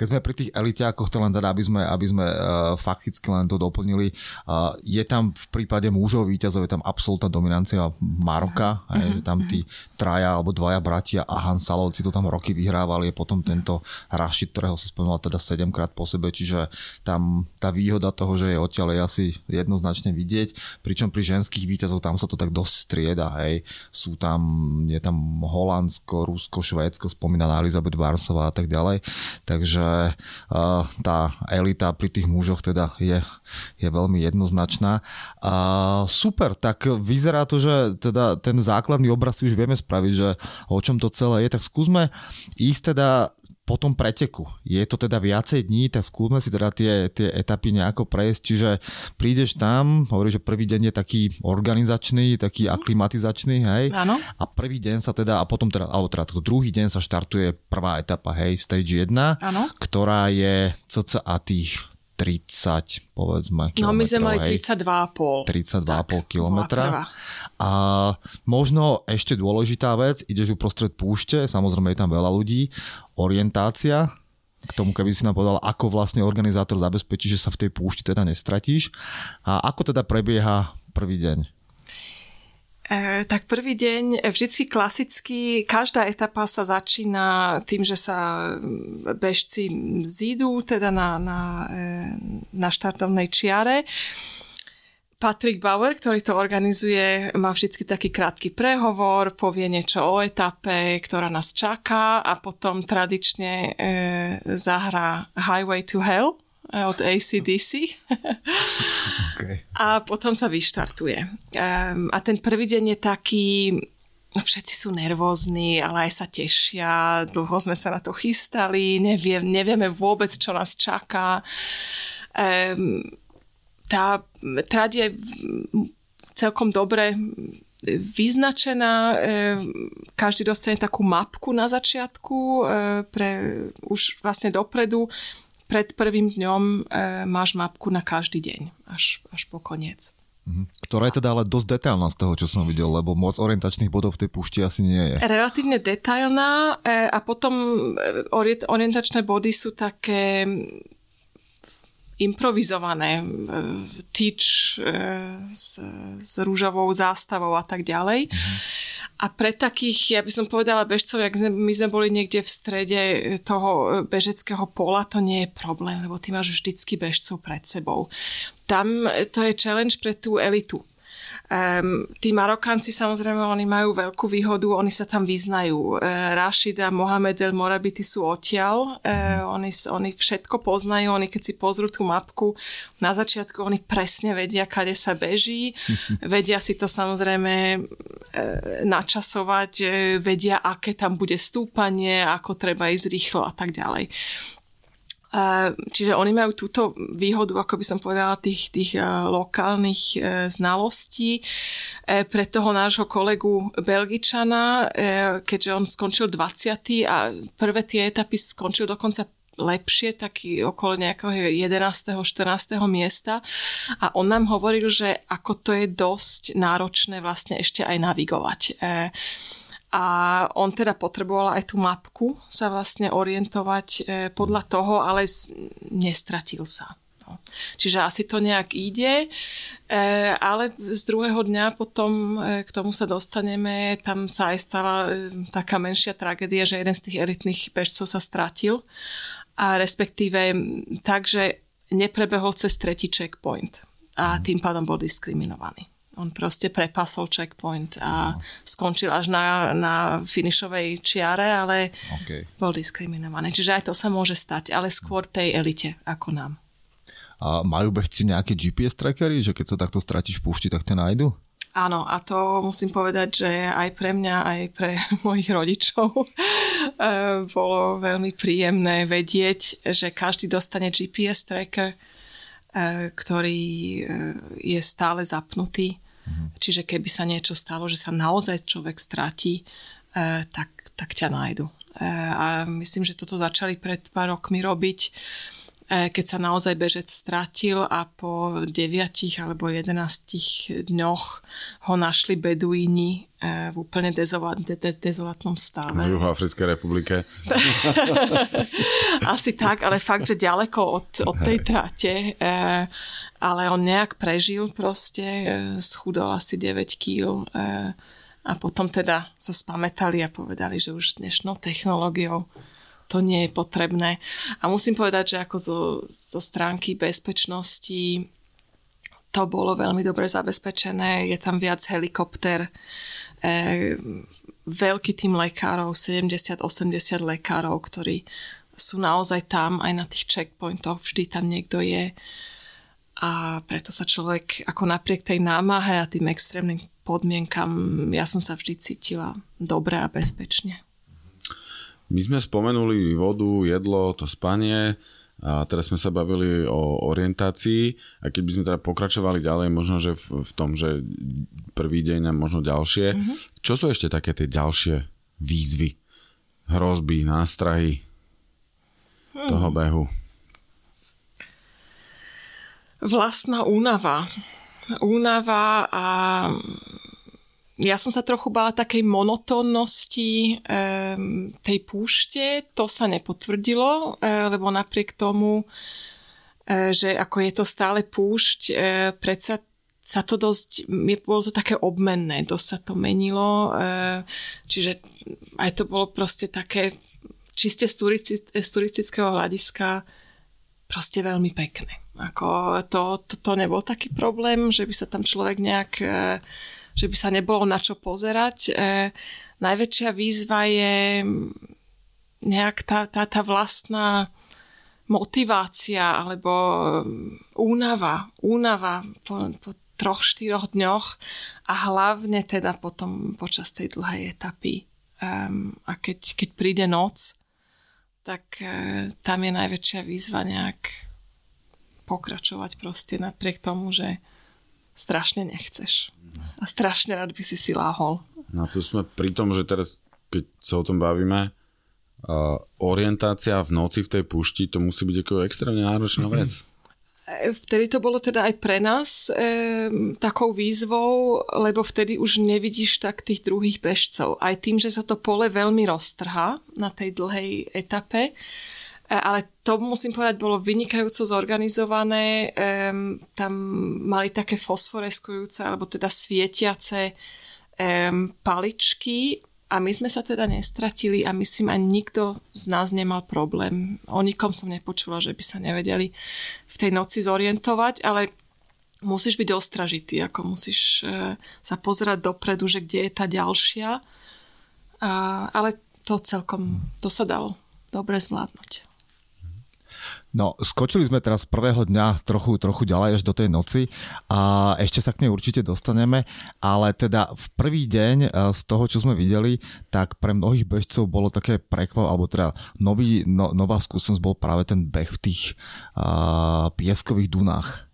Keď sme pri tých elitiákoch, to len teda, aby sme, aby sme uh, fakticky len to doplnili, uh, je tam v prípade mužov víťazov, je tam absolútna dominancia Maroka, uh-huh. je tam tí traja alebo dvaja bratia a Han Salovci to tam roky vyhrávali, je potom tento Rashid, ktorého sa spomínal teda 7 krát po sebe, čiže tam tá výhoda toho, že je odtiaľ je asi jednoznačne vidieť, pričom pri ženských víťazov tam sa to tak dosť strieda, hej, sú tam, je tam Holandsko, Rusko, Švédsko, spomínaná Elizabeth Barsová a tak ďalej, takže uh, tá elita pri tých mužoch teda je, je veľmi jednoznačná. Super, tak vyzerá to, že teda ten základný obraz si už vieme spraviť, že o čom to celé je, tak skúsme ísť teda po tom preteku. Je to teda viacej dní, tak skúsme si teda tie, tie etapy nejako prejsť. Čiže prídeš tam, hovoríš, že prvý deň je taký organizačný, taký mhm. aklimatizačný, hej? Áno. A prvý deň sa teda, a potom teda, alebo teda druhý deň sa štartuje prvá etapa, hej, stage 1, Áno. ktorá je cca tých 30, povedzme, No my sme mali 32,5. 32,5 kilometra. A možno ešte dôležitá vec, ideš uprostred púšte, samozrejme je tam veľa ľudí, orientácia, k tomu, keby si nám povedal, ako vlastne organizátor zabezpečí, že sa v tej púšti teda nestratíš a ako teda prebieha prvý deň. E, tak prvý deň, vždycky klasicky, každá etapa sa začína tým, že sa bežci zídu teda na, na, e, na štartovnej čiare. Patrick Bauer, ktorý to organizuje, má vždycky taký krátky prehovor, povie niečo o etape, ktorá nás čaká a potom tradične e, zahrá Highway to Hell od ACDC. Okay. A potom sa vyštartuje. Um, a ten prvý deň je taký, všetci sú nervózni, ale aj sa tešia, dlho sme sa na to chystali, nevie, nevieme vôbec, čo nás čaká. Um, tá trať je celkom dobre vyznačená. Každý dostane takú mapku na začiatku pre už vlastne dopredu pred prvým dňom e, máš mapku na každý deň, až, až po koniec. Mhm. Ktorá je teda ale dosť detailná z toho, čo som videl, lebo moc orientačných bodov v tej púšti asi nie je. Relatívne detailná e, a potom e, orientačné body sú také improvizované, e, tyč s, s rúžovou zástavou a tak ďalej. A pre takých, ja by som povedala bežcov, jak my sme boli niekde v strede toho bežeckého pola, to nie je problém, lebo ty máš vždycky bežcov pred sebou. Tam to je challenge pre tú elitu. Um, tí Marokánci samozrejme, oni majú veľkú výhodu, oni sa tam vyznajú. Uh, Rashid a Mohamed El Morabity sú odtiaľ, uh, oni, oni všetko poznajú, oni keď si pozrú tú mapku, na začiatku oni presne vedia, kade sa beží, vedia si to samozrejme uh, načasovať, uh, vedia, aké tam bude stúpanie, ako treba ísť rýchlo a tak ďalej. Čiže oni majú túto výhodu, ako by som povedala, tých, tých e, lokálnych e, znalostí. E, pre toho nášho kolegu Belgičana, keďže on skončil 20. a prvé tie etapy skončil dokonca lepšie, taký okolo nejakého 11. 14. miesta a on nám hovoril, že ako to je dosť náročné vlastne ešte aj navigovať. A on teda potreboval aj tú mapku sa vlastne orientovať e, podľa toho, ale nestratil sa. No. Čiže asi to nejak ide, e, ale z druhého dňa potom e, k tomu sa dostaneme, tam sa aj stala taká menšia tragédia, že jeden z tých elitných bežcov sa stratil a respektíve tak, že neprebehol cez tretí checkpoint a tým pádom bol diskriminovaný. On proste prepasol checkpoint a no. skončil až na, na finišovej čiare, ale okay. bol diskriminovaný. Čiže aj to sa môže stať, ale skôr tej elite ako nám. A majú bežci nejaké GPS trackery, že keď sa takto stratíš v púšti, tak te nájdu? Áno, a to musím povedať, že aj pre mňa, aj pre mojich rodičov eh, bolo veľmi príjemné vedieť, že každý dostane GPS tracker, eh, ktorý eh, je stále zapnutý. Mhm. Čiže keby sa niečo stalo, že sa naozaj človek stratí, tak, tak ťa nájdu. A myslím, že toto začali pred pár rokmi robiť E, keď sa naozaj bežec stratil a po 9 alebo 11 dňoch ho našli beduíni e, v úplne dezolat, de, de, dezolátnom stave. V Juhoafrickej republike. Asi tak, ale fakt, že ďaleko od, od tej trate. E, ale on nejak prežil proste, schudol asi 9 kg a potom teda sa spametali a povedali, že už s dnešnou technológiou to nie je potrebné. A musím povedať, že ako zo, zo stránky bezpečnosti to bolo veľmi dobre zabezpečené. Je tam viac helikopter, e, veľký tým lekárov, 70-80 lekárov, ktorí sú naozaj tam aj na tých checkpointoch, vždy tam niekto je. A preto sa človek ako napriek tej námahe a tým extrémnym podmienkam, ja som sa vždy cítila dobre a bezpečne. My sme spomenuli vodu, jedlo, to spanie a teraz sme sa bavili o orientácii a keď by sme teda pokračovali ďalej, možno, že v, v tom, že prvý deň a možno ďalšie, mm-hmm. čo sú ešte také tie ďalšie výzvy, hrozby, nástrahy hmm. toho behu? Vlastná únava. Únava a ja som sa trochu bala takej monotónnosti um, tej púšte. To sa nepotvrdilo, uh, lebo napriek tomu, uh, že ako je to stále púšť, uh, predsa sa to dosť, bolo to také obmenné, dosť sa to menilo, čiže aj to bolo proste také čiste z, turisti- z turistického hľadiska proste veľmi pekné. Ako to, to, to nebol taký problém, že by sa tam človek nejak že by sa nebolo na čo pozerať. E, najväčšia výzva je nejak tá, tá, tá vlastná motivácia alebo únava, únava po, po troch, štyroch dňoch a hlavne teda potom počas tej dlhej etapy. Um, a keď, keď príde noc, tak uh, tam je najväčšia výzva nejak pokračovať proste napriek tomu, že strašne nechceš. A strašne rád by si si láhol. No tu sme pri tom, že teraz, keď sa o tom bavíme, uh, orientácia v noci v tej púšti, to musí byť ako extrémne náročná mhm. vec. Vtedy to bolo teda aj pre nás e, takou výzvou, lebo vtedy už nevidíš tak tých druhých bežcov. Aj tým, že sa to pole veľmi roztrhá na tej dlhej etape, E, ale to musím povedať, bolo vynikajúco zorganizované. Um, tam mali také fosforeskujúce, alebo teda svietiace um, paličky a my sme sa teda nestratili a myslím ani nikto z nás nemal problém. O nikom som nepočula, že by sa nevedeli v tej noci zorientovať, ale musíš byť ostražitý, ako musíš uh, sa pozerať dopredu, že kde je tá ďalšia. Uh, ale to celkom, to sa dalo dobre zvládnuť. No, skočili sme teraz prvého dňa trochu, trochu ďalej až do tej noci a ešte sa k nej určite dostaneme, ale teda v prvý deň eh, z toho, čo sme videli, tak pre mnohých bežcov bolo také prekvap, alebo teda nový, no, nová skúsenosť bol práve ten beh v tých uh, pieskových dunách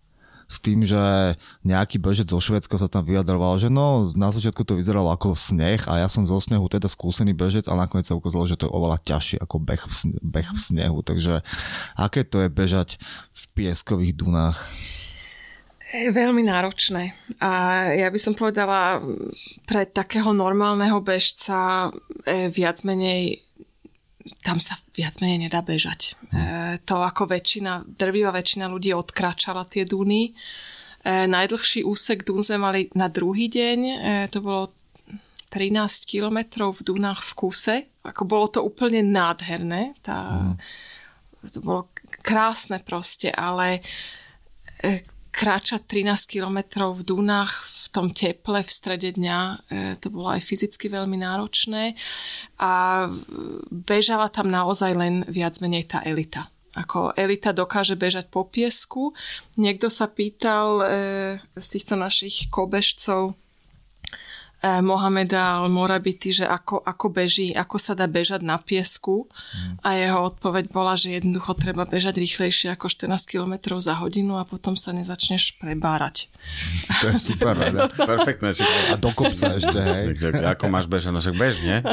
s tým, že nejaký bežec zo Švedska sa tam vyjadroval, že no, na začiatku to vyzeralo ako sneh a ja som zo snehu teda skúsený bežec, ale nakoniec sa ukázalo, že to je oveľa ťažšie ako beh v, sne- beh v snehu. Takže aké to je bežať v pieskových dunách? Veľmi náročné. A ja by som povedala, pre takého normálneho bežca viac menej tam sa viac menej nedá bežať. E, to ako väčšina, drvivá väčšina ľudí odkráčala tie duny. E, najdlhší úsek dún sme mali na druhý deň, e, to bolo 13 kilometrov v Dunách v kuse. Ako bolo to úplne nádherné. Tá, mm. To bolo krásne proste, ale e, kráčať 13 kilometrov v Dunách v tom teple v strede dňa, e, to bolo aj fyzicky veľmi náročné. A bežala tam naozaj len viac menej tá elita. Ako elita dokáže bežať po piesku. Niekto sa pýtal e, z týchto našich kobežcov, Mohameda al-Morabity, že ako, ako beží, ako sa dá bežať na piesku mm. a jeho odpoveď bola, že jednoducho treba bežať rýchlejšie ako 14 km za hodinu a potom sa nezačneš prebárať. To je super, rada. Perfektné. Či... A do kopca ešte, hej. ako máš bežať, no však bež, nie?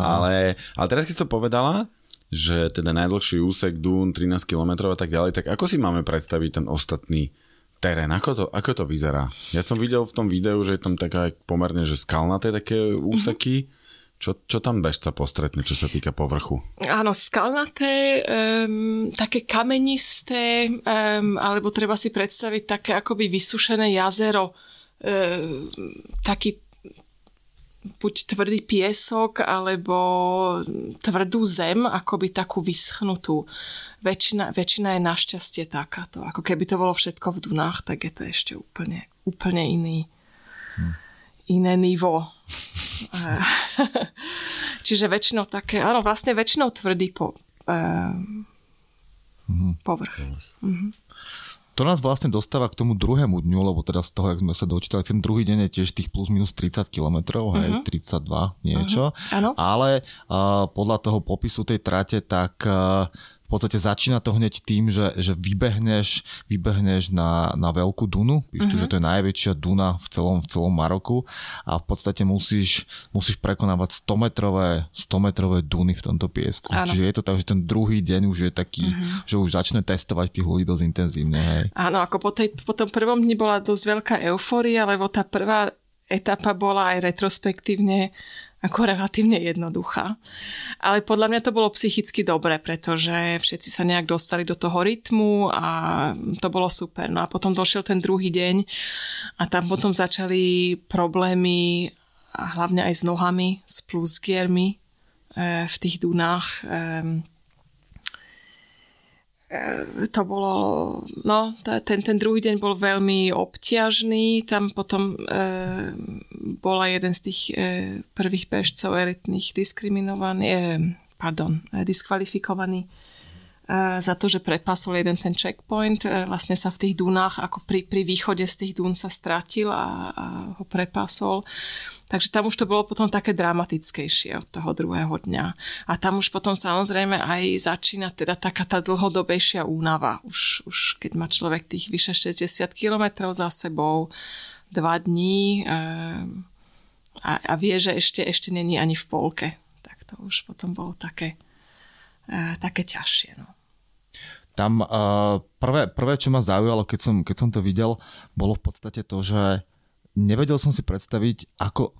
ale, ale teraz, keď si to povedala, že teda najdlhší úsek Dún 13 km a tak ďalej, tak ako si máme predstaviť ten ostatný terén? Ako to, ako to vyzerá? Ja som videl v tom videu, že je tam taká pomerne že skalnaté také úseky. Mm-hmm. Čo, čo tam bežca postretne, čo sa týka povrchu? Áno, skalnaté, um, také kamenisté, um, alebo treba si predstaviť také akoby vysušené jazero, um, taký buď tvrdý piesok alebo tvrdú zem, akoby takú vyschnutú. Väčšina, väčšina je našťastie takáto. Ako keby to bolo všetko v Dunách, tak je to ešte úplne, úplne iný. Hm. Iné nivo. Čiže väčšinou také, áno, vlastne väčšinou tvrdý po, uh, hm. povrch. Mm-hmm. To nás vlastne dostáva k tomu druhému dňu, lebo teda z toho, jak sme sa dočítali, ten druhý deň je tiež tých plus minus 30 km, uh-huh. hej, 32 mhm. niečo. Uh-huh. Ale uh, podľa toho popisu tej trate, tak uh, v podstate začína to hneď tým, že, že vybehneš, vybehneš na, na Veľkú Dunu, píš uh-huh. že to je najväčšia Duna v celom, v celom Maroku a v podstate musíš, musíš prekonávať 100 metrové, 100 metrové Duny v tomto piesku. Áno. Čiže je to tak, že ten druhý deň už je taký, uh-huh. že už začne testovať tých ľudí dosť intenzívne. Hej. Áno, ako po, tej, po tom prvom dni bola dosť veľká eufória, lebo tá prvá etapa bola aj retrospektívne ako relatívne jednoduchá. Ale podľa mňa to bolo psychicky dobre, pretože všetci sa nejak dostali do toho rytmu a to bolo super. No a potom došiel ten druhý deň a tam potom začali problémy hlavne aj s nohami, s plusgiermi e, v tých dunách. E, to bolo, no, ten, ten druhý deň bol veľmi obťažný, tam potom e, bola jeden z tých e, prvých bežcov elitných diskriminovaný, e, pardon, e, diskvalifikovaný za to, že prepasol jeden ten checkpoint. E, vlastne sa v tých dunách, ako pri, pri východe z tých dún sa stratil a, a ho prepasol. Takže tam už to bolo potom také dramatickejšie od toho druhého dňa. A tam už potom samozrejme aj začína teda taká tá dlhodobejšia únava. Už, už keď má človek tých vyše 60 kilometrov za sebou, dva dní e, a, a vie, že ešte, ešte není ani v polke. Tak to už potom bolo také, také ťažšie. No. Tam uh, prvé, prvé, čo ma zaujalo, keď som, keď som to videl, bolo v podstate to, že nevedel som si predstaviť, ako,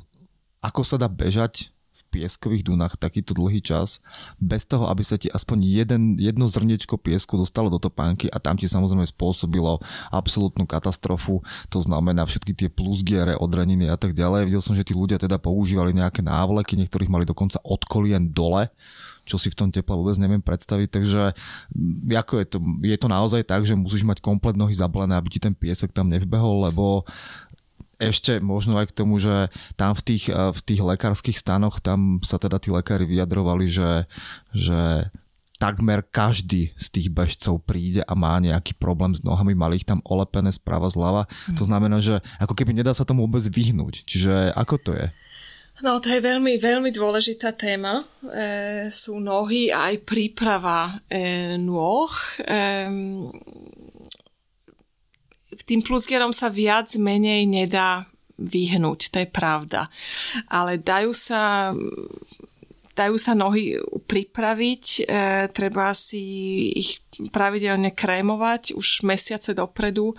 ako sa dá bežať v pieskových dunách takýto dlhý čas, bez toho, aby sa ti aspoň jeden, jedno zrniečko piesku dostalo do topánky a tam ti samozrejme spôsobilo absolútnu katastrofu, to znamená všetky tie plusgiere, odraniny a tak ďalej. Videl som, že tí ľudia teda používali nejaké návleky, niektorých mali dokonca od kolien dole, čo si v tom teple vôbec neviem predstaviť, takže mm, ako je to, je to naozaj tak, že musíš mať komplet nohy zabalené, aby ti ten piesok tam nevybehol, lebo ešte možno aj k tomu, že tam v tých, eh, v tých lekárskych stanoch, tam sa teda tí lekári vyjadrovali, že, že takmer každý z tých bežcov príde a má nejaký problém s nohami, mali ich tam olepené sprava zľava. Mm. To znamená, že ako keby nedá sa tomu vôbec vyhnúť. Čiže ako to je? No, to je veľmi, veľmi dôležitá téma. E, sú nohy a aj príprava e, nôh. E, tým plusgerom sa viac menej nedá vyhnúť, to je pravda. Ale dajú sa dajú sa nohy pripraviť, e, treba si ich pravidelne krémovať už mesiace dopredu.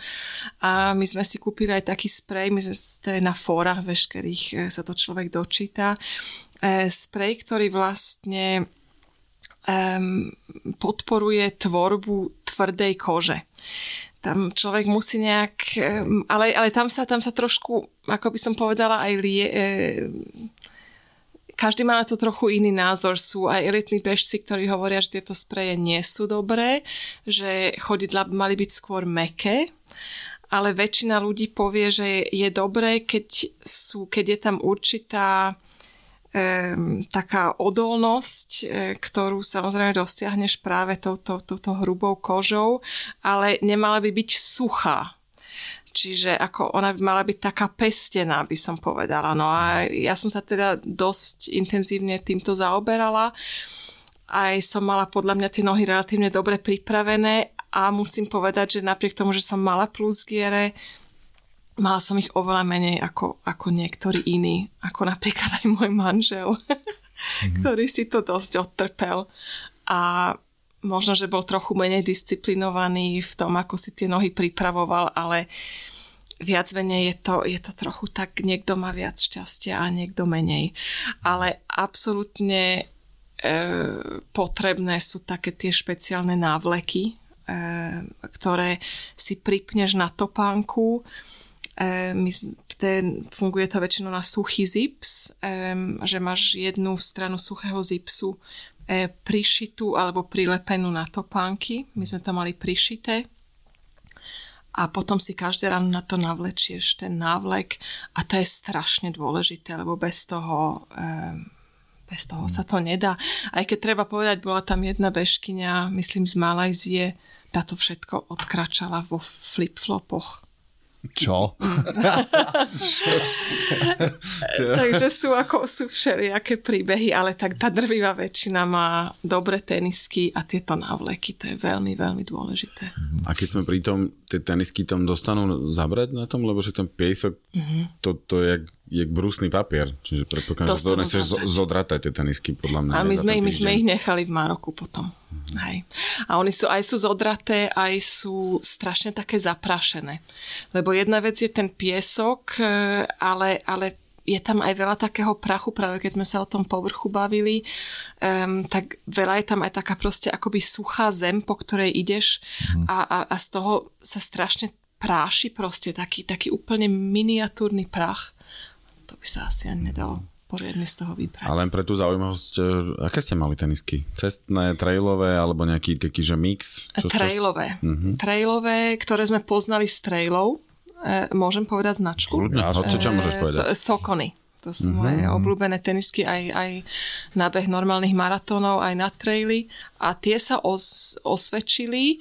A my sme si kúpili aj taký sprej, my sme, to je na fórach veškerých e, sa to človek dočíta, e, sprej, ktorý vlastne um, podporuje tvorbu tvrdej kože. Tam človek musí nejak, ale, ale tam, sa, tam sa trošku, ako by som povedala, aj lie, každý má na to trochu iný názor. Sú aj elitní bežci, ktorí hovoria, že tieto spreje nie sú dobré, že chodidla mali byť skôr meké, ale väčšina ľudí povie, že je dobré, keď, sú, keď je tam určitá um, taká odolnosť, e, ktorú samozrejme dosiahneš práve touto, touto hrubou kožou, ale nemala by byť suchá. Čiže ako ona by mala byť taká pestená, by som povedala. No a ja som sa teda dosť intenzívne týmto zaoberala. Aj som mala podľa mňa tie nohy relatívne dobre pripravené a musím povedať, že napriek tomu, že som mala plus giere, mala som ich oveľa menej ako, ako niektorí iní, ako napríklad aj môj manžel, mm-hmm. ktorý si to dosť odtrpel. A možno, že bol trochu menej disciplinovaný v tom, ako si tie nohy pripravoval, ale viac menej je to, je to trochu tak, niekto má viac šťastia a niekto menej. Ale absolútne e, potrebné sú také tie špeciálne návleky, e, ktoré si pripneš na topánku. E, my, ten, funguje to väčšinou na suchý zips, e, že máš jednu stranu suchého zipsu E, prišitú alebo prilepenú na topánky. My sme to mali prišité. A potom si každé ráno na to navlečieš ten návlek a to je strašne dôležité, lebo bez toho, e, bez toho sa to nedá. Aj keď treba povedať, bola tam jedna bežkyňa, myslím z Malajzie, táto všetko odkračala vo flip-flopoch. Čo? Takže sú ako sú všelijaké príbehy, ale tak tá drvivá väčšina má dobré tenisky a tieto návleky, to je veľmi, veľmi dôležité. A keď sme pri tom, tie tenisky tam dostanú zabrať na tom, lebo že ten piesok, mm-hmm. to, to je je brusný papier, čiže predpokladám, že to nechceš zodratať tie tenisky, podľa mňa. A my sme, my sme ich nechali v Maroku potom. Mm-hmm. Hej. A oni sú, aj sú zodraté, aj sú strašne také zaprašené. Lebo jedna vec je ten piesok, e, ale, ale je tam aj veľa takého prachu, práve keď sme sa o tom povrchu bavili, um, tak veľa je tam aj taká proste akoby suchá zem, po ktorej ideš mm. a, a, a z toho sa strašne práši proste taký, taký úplne miniatúrny prach by sa asi ani nedalo poriadne z toho vybrať. A len pre tú zaujímavosť, e, aké ste mali tenisky? Cestné, trailové alebo nejaký taký, že mix? Čo, trailové. Čo... Uh-huh. Trailové, ktoré sme poznali s trailov. E, môžem povedať značku? Kľudne, čo, čo môžeš e, povedať? So, Sokony. To sú uh-huh. moje obľúbené tenisky aj, aj na beh normálnych maratónov, aj na traily. A tie sa os, osvedčili.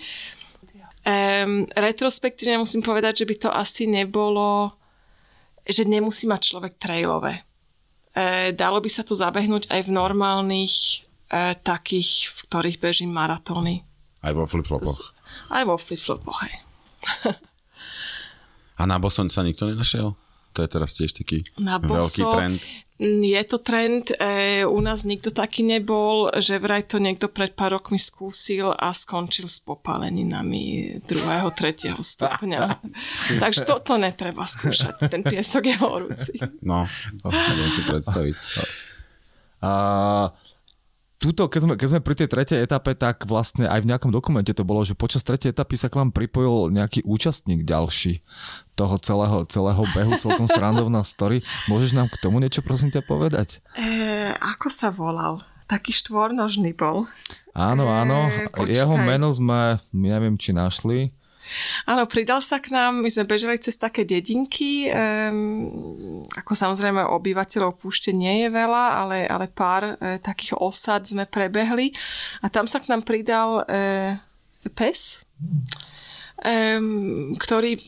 Um, retrospektívne musím povedať, že by to asi nebolo že nemusí mať človek trailové. E, dalo by sa to zabehnúť aj v normálnych e, takých, v ktorých bežím maratóny. Aj vo flip-flopoch. Aj vo flip-flopoch, hej. A na Boson sa nikto nenašiel? To je teraz tiež taký na veľký boso, trend. Je to trend, e, u nás nikto taký nebol, že vraj to niekto pred pár rokmi skúsil a skončil s popáleninami druhého, tretieho stupňa. Takže toto netreba skúšať, ten piesok je horúci. No, to neviem si predstaviť. A Tuto, keď sme, keď sme pri tej tretej etape, tak vlastne aj v nejakom dokumente to bolo, že počas tretej etapy sa k vám pripojil nejaký účastník ďalší toho celého, celého behu, celkom srandovná story. Môžeš nám k tomu niečo prosím ťa povedať? E, ako sa volal? Taký štvornožný bol. Áno, áno. E, Jeho meno sme, neviem, či našli. Áno, pridal sa k nám, my sme bežali cez také dedinky, um, ako samozrejme obyvateľov púšte nie je veľa, ale, ale pár e, takých osad sme prebehli a tam sa k nám pridal e, pes, um, ktorý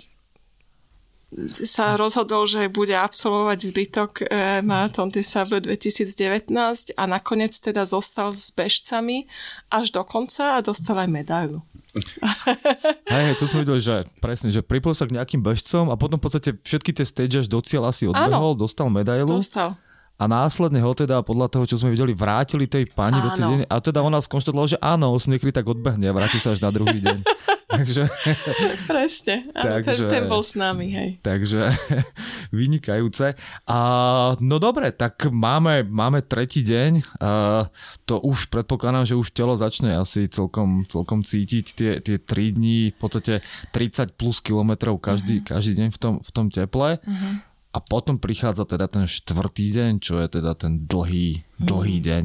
sa rozhodol, že bude absolvovať zbytok e, Marathon des Sables 2019 a nakoniec teda zostal s bežcami až do konca a dostal aj medailu. Hej, hej, to sme videli, že presne, že pripojil sa k nejakým bežcom a potom v podstate všetky tie stage až do cieľa si odbehol, Áno, dostal medailu. Dostal a následne ho teda podľa toho, čo sme videli, vrátili tej pani áno. do tej deň. A teda ona skonštatovala, že áno, niekedy tak odbehne a vráti sa až na druhý deň. takže... Presne, áno, takže, ten, ten bol s nami, hej. Takže vynikajúce. A, no dobre, tak máme, máme tretí deň. A, to už predpokladám, že už telo začne asi celkom, celkom cítiť tie, tie 3 dní, v podstate 30 plus kilometrov každý, uh-huh. každý deň v tom, v tom teple. Uh-huh a potom prichádza teda ten štvrtý deň, čo je teda ten dlhý, dlhý mm. deň.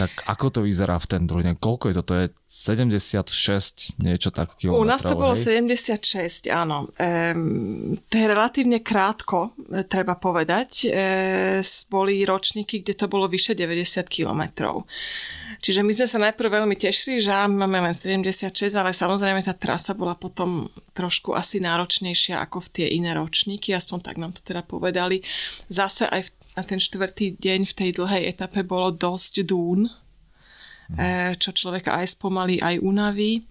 Tak ako to vyzerá v ten druhý deň? Koľko je to? To je 76, niečo tak kilometrov, U nás to bolo hej? 76, áno. Ehm, to je relatívne krátko, e, treba povedať. Ehm, boli ročníky, kde to bolo vyše 90 kilometrov. Čiže my sme sa najprv veľmi tešili, že máme len 76, ale samozrejme tá trasa bola potom trošku asi náročnejšia ako v tie iné ročníky, aspoň tak nám to teda povedali. Zase aj na ten štvrtý deň v tej dlhej etape bolo dosť dún, mm. čo človeka aj spomalí, aj unaví.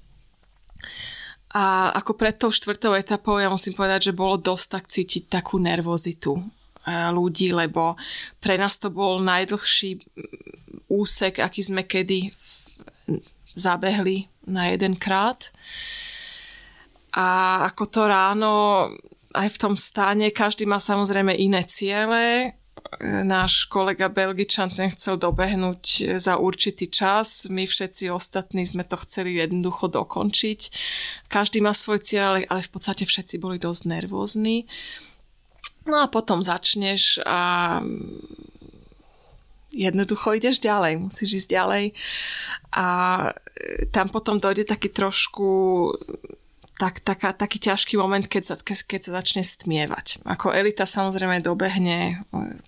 A ako pred tou štvrtou etapou ja musím povedať, že bolo dosť tak cítiť takú nervozitu ľudí, lebo pre nás to bol najdlhší úsek, aký sme kedy zabehli na jeden krát. A ako to ráno aj v tom stáne, každý má samozrejme iné ciele. Náš kolega Belgičan ten chcel dobehnúť za určitý čas, my všetci ostatní sme to chceli jednoducho dokončiť. Každý má svoj cieľ, ale, v podstate všetci boli dosť nervózni. No a potom začneš a jednoducho ideš ďalej, musíš ísť ďalej a e, tam potom dojde taký trošku tak, taká, taký ťažký moment, keď sa, keď sa začne stmievať. Ako elita samozrejme dobehne e,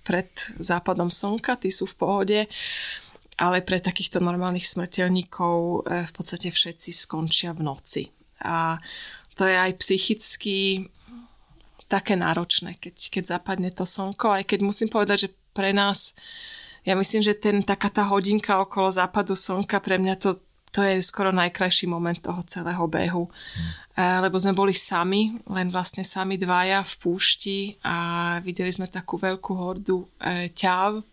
pred západom slnka, tí sú v pohode, ale pre takýchto normálnych smrteľníkov e, v podstate všetci skončia v noci. A to je aj psychicky také náročné, keď, keď zapadne to slnko, aj keď musím povedať, že pre nás, ja myslím, že ten, taká tá hodinka okolo západu slnka, pre mňa to, to je skoro najkrajší moment toho celého behu. Hmm. Lebo sme boli sami, len vlastne sami dvaja v púšti a videli sme takú veľkú hordu e, ťav e,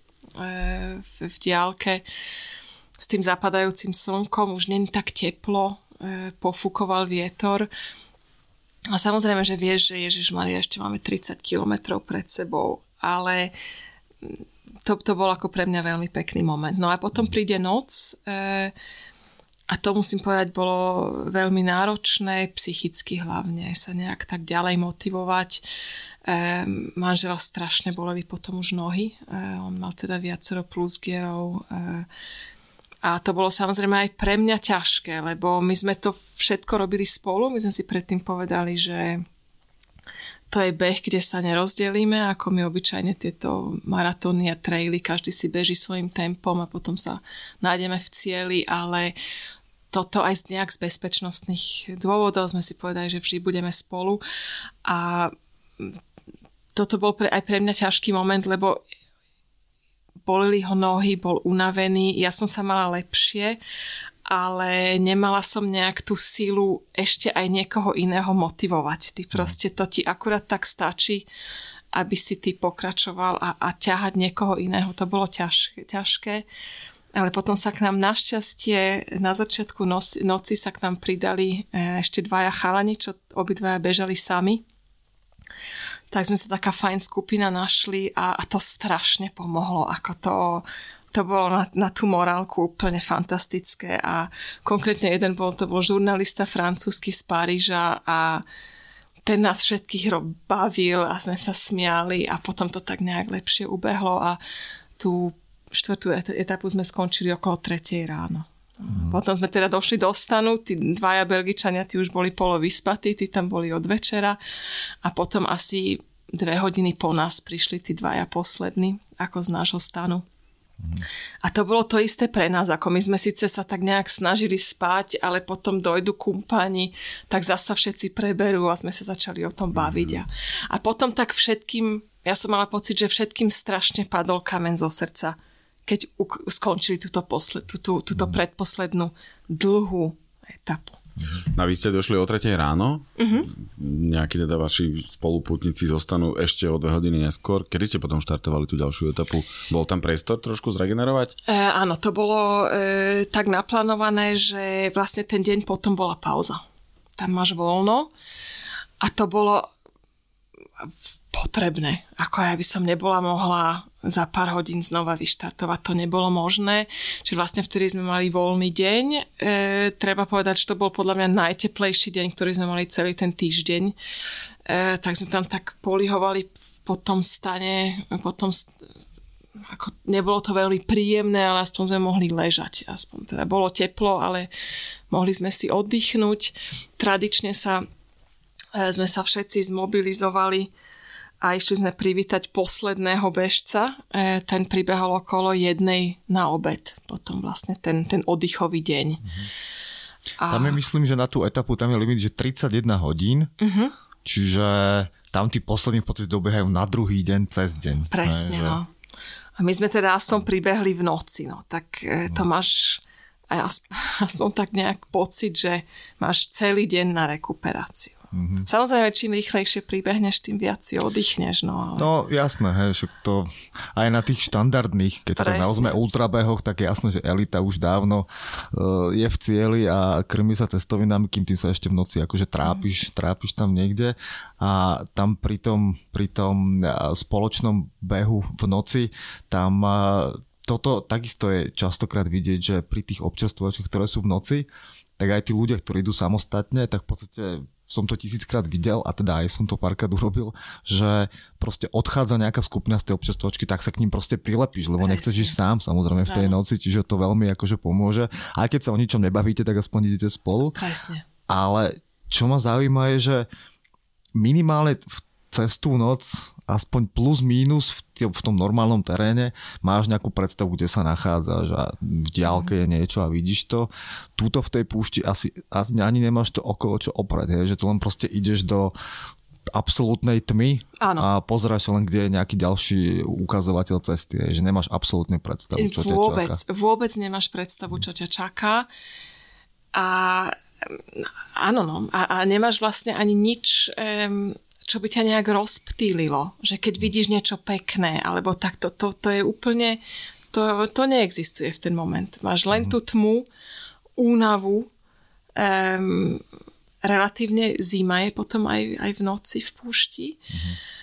v, v diálke s tým zapadajúcim slnkom. Už není tak teplo, e, pofúkoval vietor a samozrejme, že vieš, že Ježiš Maria, ešte máme 30 kilometrov pred sebou, ale to, to bol ako pre mňa veľmi pekný moment. No a potom príde noc e, a to musím povedať bolo veľmi náročné, psychicky hlavne, sa nejak tak ďalej motivovať. E, manžela strašne boleli potom už nohy, e, on mal teda viacero plusgierov, e, a to bolo samozrejme aj pre mňa ťažké, lebo my sme to všetko robili spolu. My sme si predtým povedali, že to je beh, kde sa nerozdelíme, ako my obyčajne tieto maratóny a traily, každý si beží svojim tempom a potom sa nájdeme v cieli, ale toto aj z nejak z bezpečnostných dôvodov sme si povedali, že vždy budeme spolu a toto bol pre, aj pre mňa ťažký moment, lebo bolili ho nohy, bol unavený, ja som sa mala lepšie, ale nemala som nejak tú sílu ešte aj niekoho iného motivovať. Ty mhm. proste to ti akurát tak stačí, aby si ty pokračoval a, a ťahať niekoho iného. To bolo ťažké. ťažké. Ale potom sa k nám našťastie na začiatku noci, noci sa k nám pridali e, ešte dvaja chalani, čo obidvaja bežali sami tak sme sa taká fajn skupina našli a, a to strašne pomohlo, ako to, to bolo na, na tú morálku úplne fantastické a konkrétne jeden bol, to bol žurnalista francúzsky z Paríža a ten nás všetkých bavil a sme sa smiali a potom to tak nejak lepšie ubehlo a tú štvrtú etapu sme skončili okolo tretej ráno. Mm. Potom sme teda došli do stanu, tí dvaja Belgičania, tí už boli polo vyspatí, tí tam boli od večera a potom asi dve hodiny po nás prišli tí dvaja poslední, ako z nášho stanu. Mm. A to bolo to isté pre nás, ako my sme síce sa tak nejak snažili spať, ale potom dojdu kumpani, tak zasa všetci preberú a sme sa začali o tom baviť. Mm. A, a potom tak všetkým, ja som mala pocit, že všetkým strašne padol kamen zo srdca keď skončili túto, posled, túto, túto mm. predposlednú dlhú etapu. No a vy ste došli o 3 ráno, uh-huh. nejakí teda vaši spoluputníci zostanú ešte o 2 hodiny neskôr. Kedy ste potom štartovali tú ďalšiu etapu? Bol tam priestor trošku zregenerovať? E, áno, to bolo e, tak naplánované, že vlastne ten deň potom bola pauza. Tam máš voľno a to bolo potrebné. Ako ja by som nebola mohla za pár hodín znova vyštartovať. To nebolo možné. Čiže vlastne vtedy sme mali voľný deň. E, treba povedať, že to bol podľa mňa najteplejší deň, ktorý sme mali celý ten týždeň. E, tak sme tam tak polihovali v potom stane, potom st- ako nebolo to veľmi príjemné, ale aspoň sme mohli ležať. Aspoň teda bolo teplo, ale mohli sme si oddychnúť. Tradične sa, e, sme sa všetci zmobilizovali a išli sme privítať posledného bežca. E, ten pribehol okolo jednej na obed. Potom vlastne ten, ten oddychový deň. Mm-hmm. A... Tam je myslím, že na tú etapu tam je limit, že 31 hodín. Mm-hmm. Čiže tam tí poslední v podstate dobiehajú na druhý deň cez deň. Presne, ne, no. A my sme teda aspoň pribehli v noci, no. Tak e, to no. máš aspoň tak nejak pocit, že máš celý deň na rekuperáciu. Mm-hmm. Samozrejme, čím rýchlejšie pribehneš, tým viac si oddychneš. No, ale... no jasné, hej, však to aj na tých štandardných, keď to naozme ultrabehoch, tak je jasné, že elita už dávno uh, je v cieli a krmi sa cestovinami, kým ty sa ešte v noci akože trápiš, mm. trápiš tam niekde a tam pri tom, pri tom spoločnom behu v noci, tam uh, toto takisto je častokrát vidieť, že pri tých občerstvovačoch, ktoré sú v noci, tak aj tí ľudia, ktorí idú samostatne, tak v podstate som to tisíckrát videl a teda aj som to párkrát urobil, že proste odchádza nejaká skupina z tej občerstvovačky, tak sa k ním proste prilepíš, lebo Presne. nechceš ísť sám samozrejme v tej noci, čiže to veľmi akože pomôže. Aj keď sa o ničom nebavíte, tak aspoň idete spolu. Presne. Ale čo ma zaujíma je, že minimálne v cestú noc aspoň plus minus v, tý, v tom normálnom teréne máš nejakú predstavu, kde sa nachádzaš a v diálke je niečo a vidíš to. Túto v tej púšti asi, asi ani nemáš to okolo čo oprať, hej, že to len proste ideš do absolútnej tmy Áno. a pozeráš len, kde je nejaký ďalší ukazovateľ cesty, hej, že nemáš absolútne predstavu, čo vôbec, ťa čaká. Vôbec nemáš predstavu, čo ťa čaká. A áno, no. A, a nemáš vlastne ani nič... Um, čo by ťa nejak rozptýlilo. Že keď vidíš niečo pekné, alebo tak to, to, to je úplne, to, to neexistuje v ten moment. Máš len tú tmu, únavu, um, relatívne zima je potom aj, aj v noci v púšti. Mm-hmm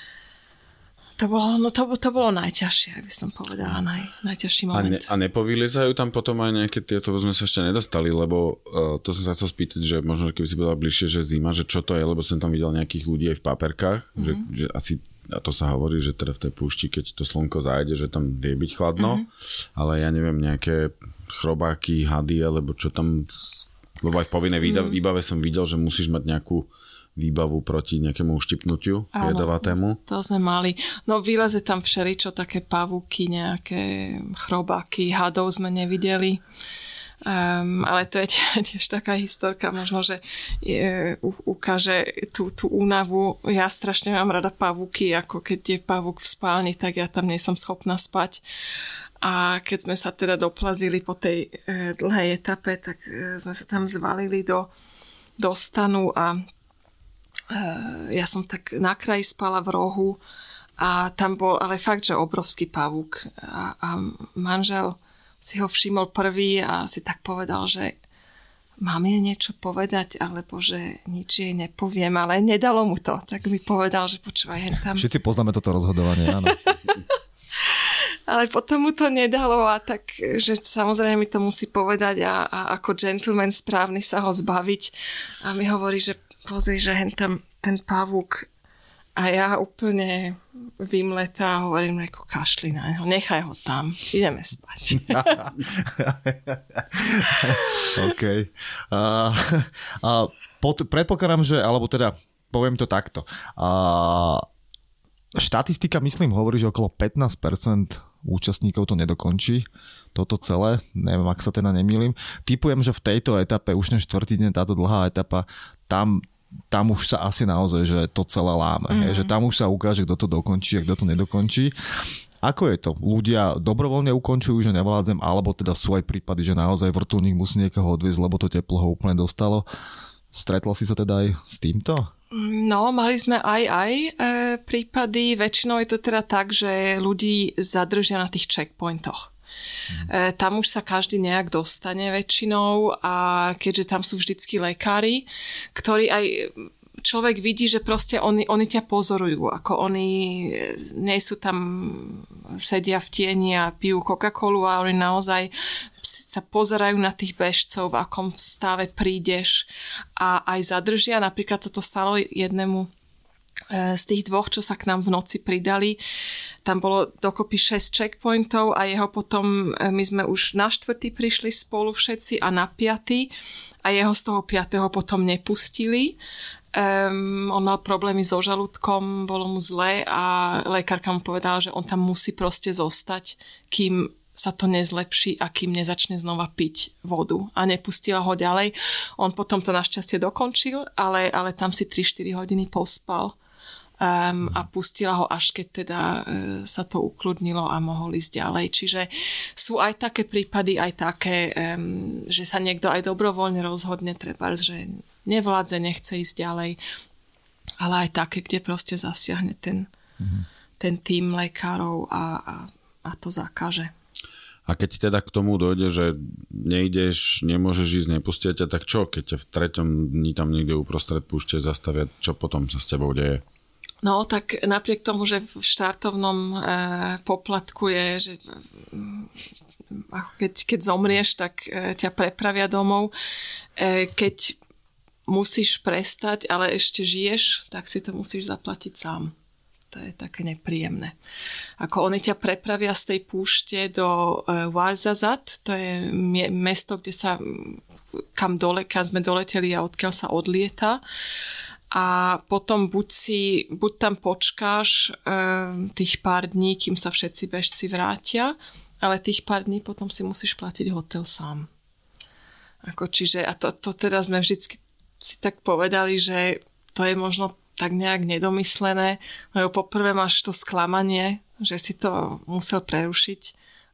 to bolo, no to, to bolo najťažšie, by som povedala, naj, najťažší moment. A, ne, a nepovylizajú tam potom aj nejaké tieto, sme sa ešte nedostali, lebo uh, to som sa chcel spýtať, že možno, keby si bola bližšie, že zima, že čo to je, lebo som tam videl nejakých ľudí aj v paperkách, mm-hmm. že, mhm. že asi a to sa hovorí, že teda v tej púšti, keď to slnko zájde, že tam vie byť chladno, mm-hmm. ale ja neviem, nejaké chrobáky, hady, alebo čo tam, lebo aj v povinnej mm-hmm. výbave som videl, že musíš mať nejakú výbavu proti nejakému uštipnutiu jedovatému. to sme mali. No vyleze tam všeličo, také pavúky, nejaké chrobáky, hadov sme nevideli. Um, ale to je tiež taká historka, možno, že je, u, ukáže tú, tú únavu. Ja strašne mám rada pavúky, ako keď je pavúk v spálni, tak ja tam nie som schopná spať. A keď sme sa teda doplazili po tej e, dlhej etape, tak e, sme sa tam zvalili do, do stanu a ja som tak na kraji spala v rohu a tam bol ale fakt, že obrovský pavúk a, a manžel si ho všimol prvý a si tak povedal, že mám jej niečo povedať, alebo že nič jej nepoviem, ale nedalo mu to. Tak mi povedal, že počúvaj, hen tam... Všetci poznáme toto rozhodovanie, áno. ale potom mu to nedalo a tak, že samozrejme mi to musí povedať a, a ako gentleman správny sa ho zbaviť. A mi hovorí, že pozri, že hen tam ten pavúk a ja úplne vymletá a hovorím ako kašli na neho, nechaj ho tam, ideme spať. OK. Uh, uh, pod, predpokladám, že, alebo teda poviem to takto. Uh, štatistika, myslím, hovorí, že okolo 15% účastníkov to nedokončí toto celé, neviem, ak sa teda nemýlim. Typujem, že v tejto etape, už ten štvrtý deň, táto dlhá etapa, tam tam už sa asi naozaj, že to celé láme. Mm. Hej, že tam už sa ukáže, kto to dokončí a kto to nedokončí. Ako je to? Ľudia dobrovoľne ukončujú, že nevládzem, alebo teda sú aj prípady, že naozaj vrtulník musí niekoho odviezť, lebo to teplo ho úplne dostalo. Stretla si sa teda aj s týmto? No, mali sme aj aj e, prípady. Väčšinou je to teda tak, že ľudí zadržia na tých checkpointoch. E, tam už sa každý nejak dostane väčšinou a keďže tam sú vždycky lekári, ktorí aj človek vidí, že proste oni, oni ťa pozorujú, ako oni nie sú tam, sedia v tieni a pijú Coca-Colu a oni naozaj sa pozerajú na tých bežcov, v akom stave prídeš a aj zadržia. Napríklad toto stalo jednému z tých dvoch, čo sa k nám v noci pridali, tam bolo dokopy 6 checkpointov a jeho potom, e, my sme už na štvrtý prišli spolu všetci a na piatý a jeho z toho piatého potom nepustili. Um, on mal problémy so žalúdkom, bolo mu zle a lekárka mu povedala, že on tam musí proste zostať, kým sa to nezlepší a kým nezačne znova piť vodu a nepustila ho ďalej. On potom to našťastie dokončil, ale, ale tam si 3-4 hodiny pospal um, a pustila ho až keď teda uh, sa to ukludnilo a mohol ísť ďalej. Čiže sú aj také prípady, aj také, um, že sa niekto aj dobrovoľne rozhodne, treba, že nevládze, nechce ísť ďalej, ale aj také, kde proste zasiahne ten, mm-hmm. ten tým lekárov a, a, a to zakáže. A keď teda k tomu dojde, že nejdeš, nemôžeš ísť, nepustia ťa, tak čo, keď ťa v treťom dni tam niekde uprostred púšte zastavia, čo potom sa s tebou deje? No, tak napriek tomu, že v štartovnom e, poplatku je, že keď, keď zomrieš, tak e, ťa prepravia domov. E, keď musíš prestať, ale ešte žiješ, tak si to musíš zaplatiť sám to je také nepríjemné. Ako oni ťa prepravia z tej púšte do uh, Warzazat, to je mesto, kde sa kam, dole, kam sme doleteli a odkiaľ sa odlieta a potom buď, si, buď tam počkáš uh, tých pár dní, kým sa všetci bežci vrátia, ale tých pár dní potom si musíš platiť hotel sám. Ako, čiže, a to, to teda sme vždycky si tak povedali, že to je možno tak nejak nedomyslené, lebo poprvé máš to sklamanie, že si to musel prerušiť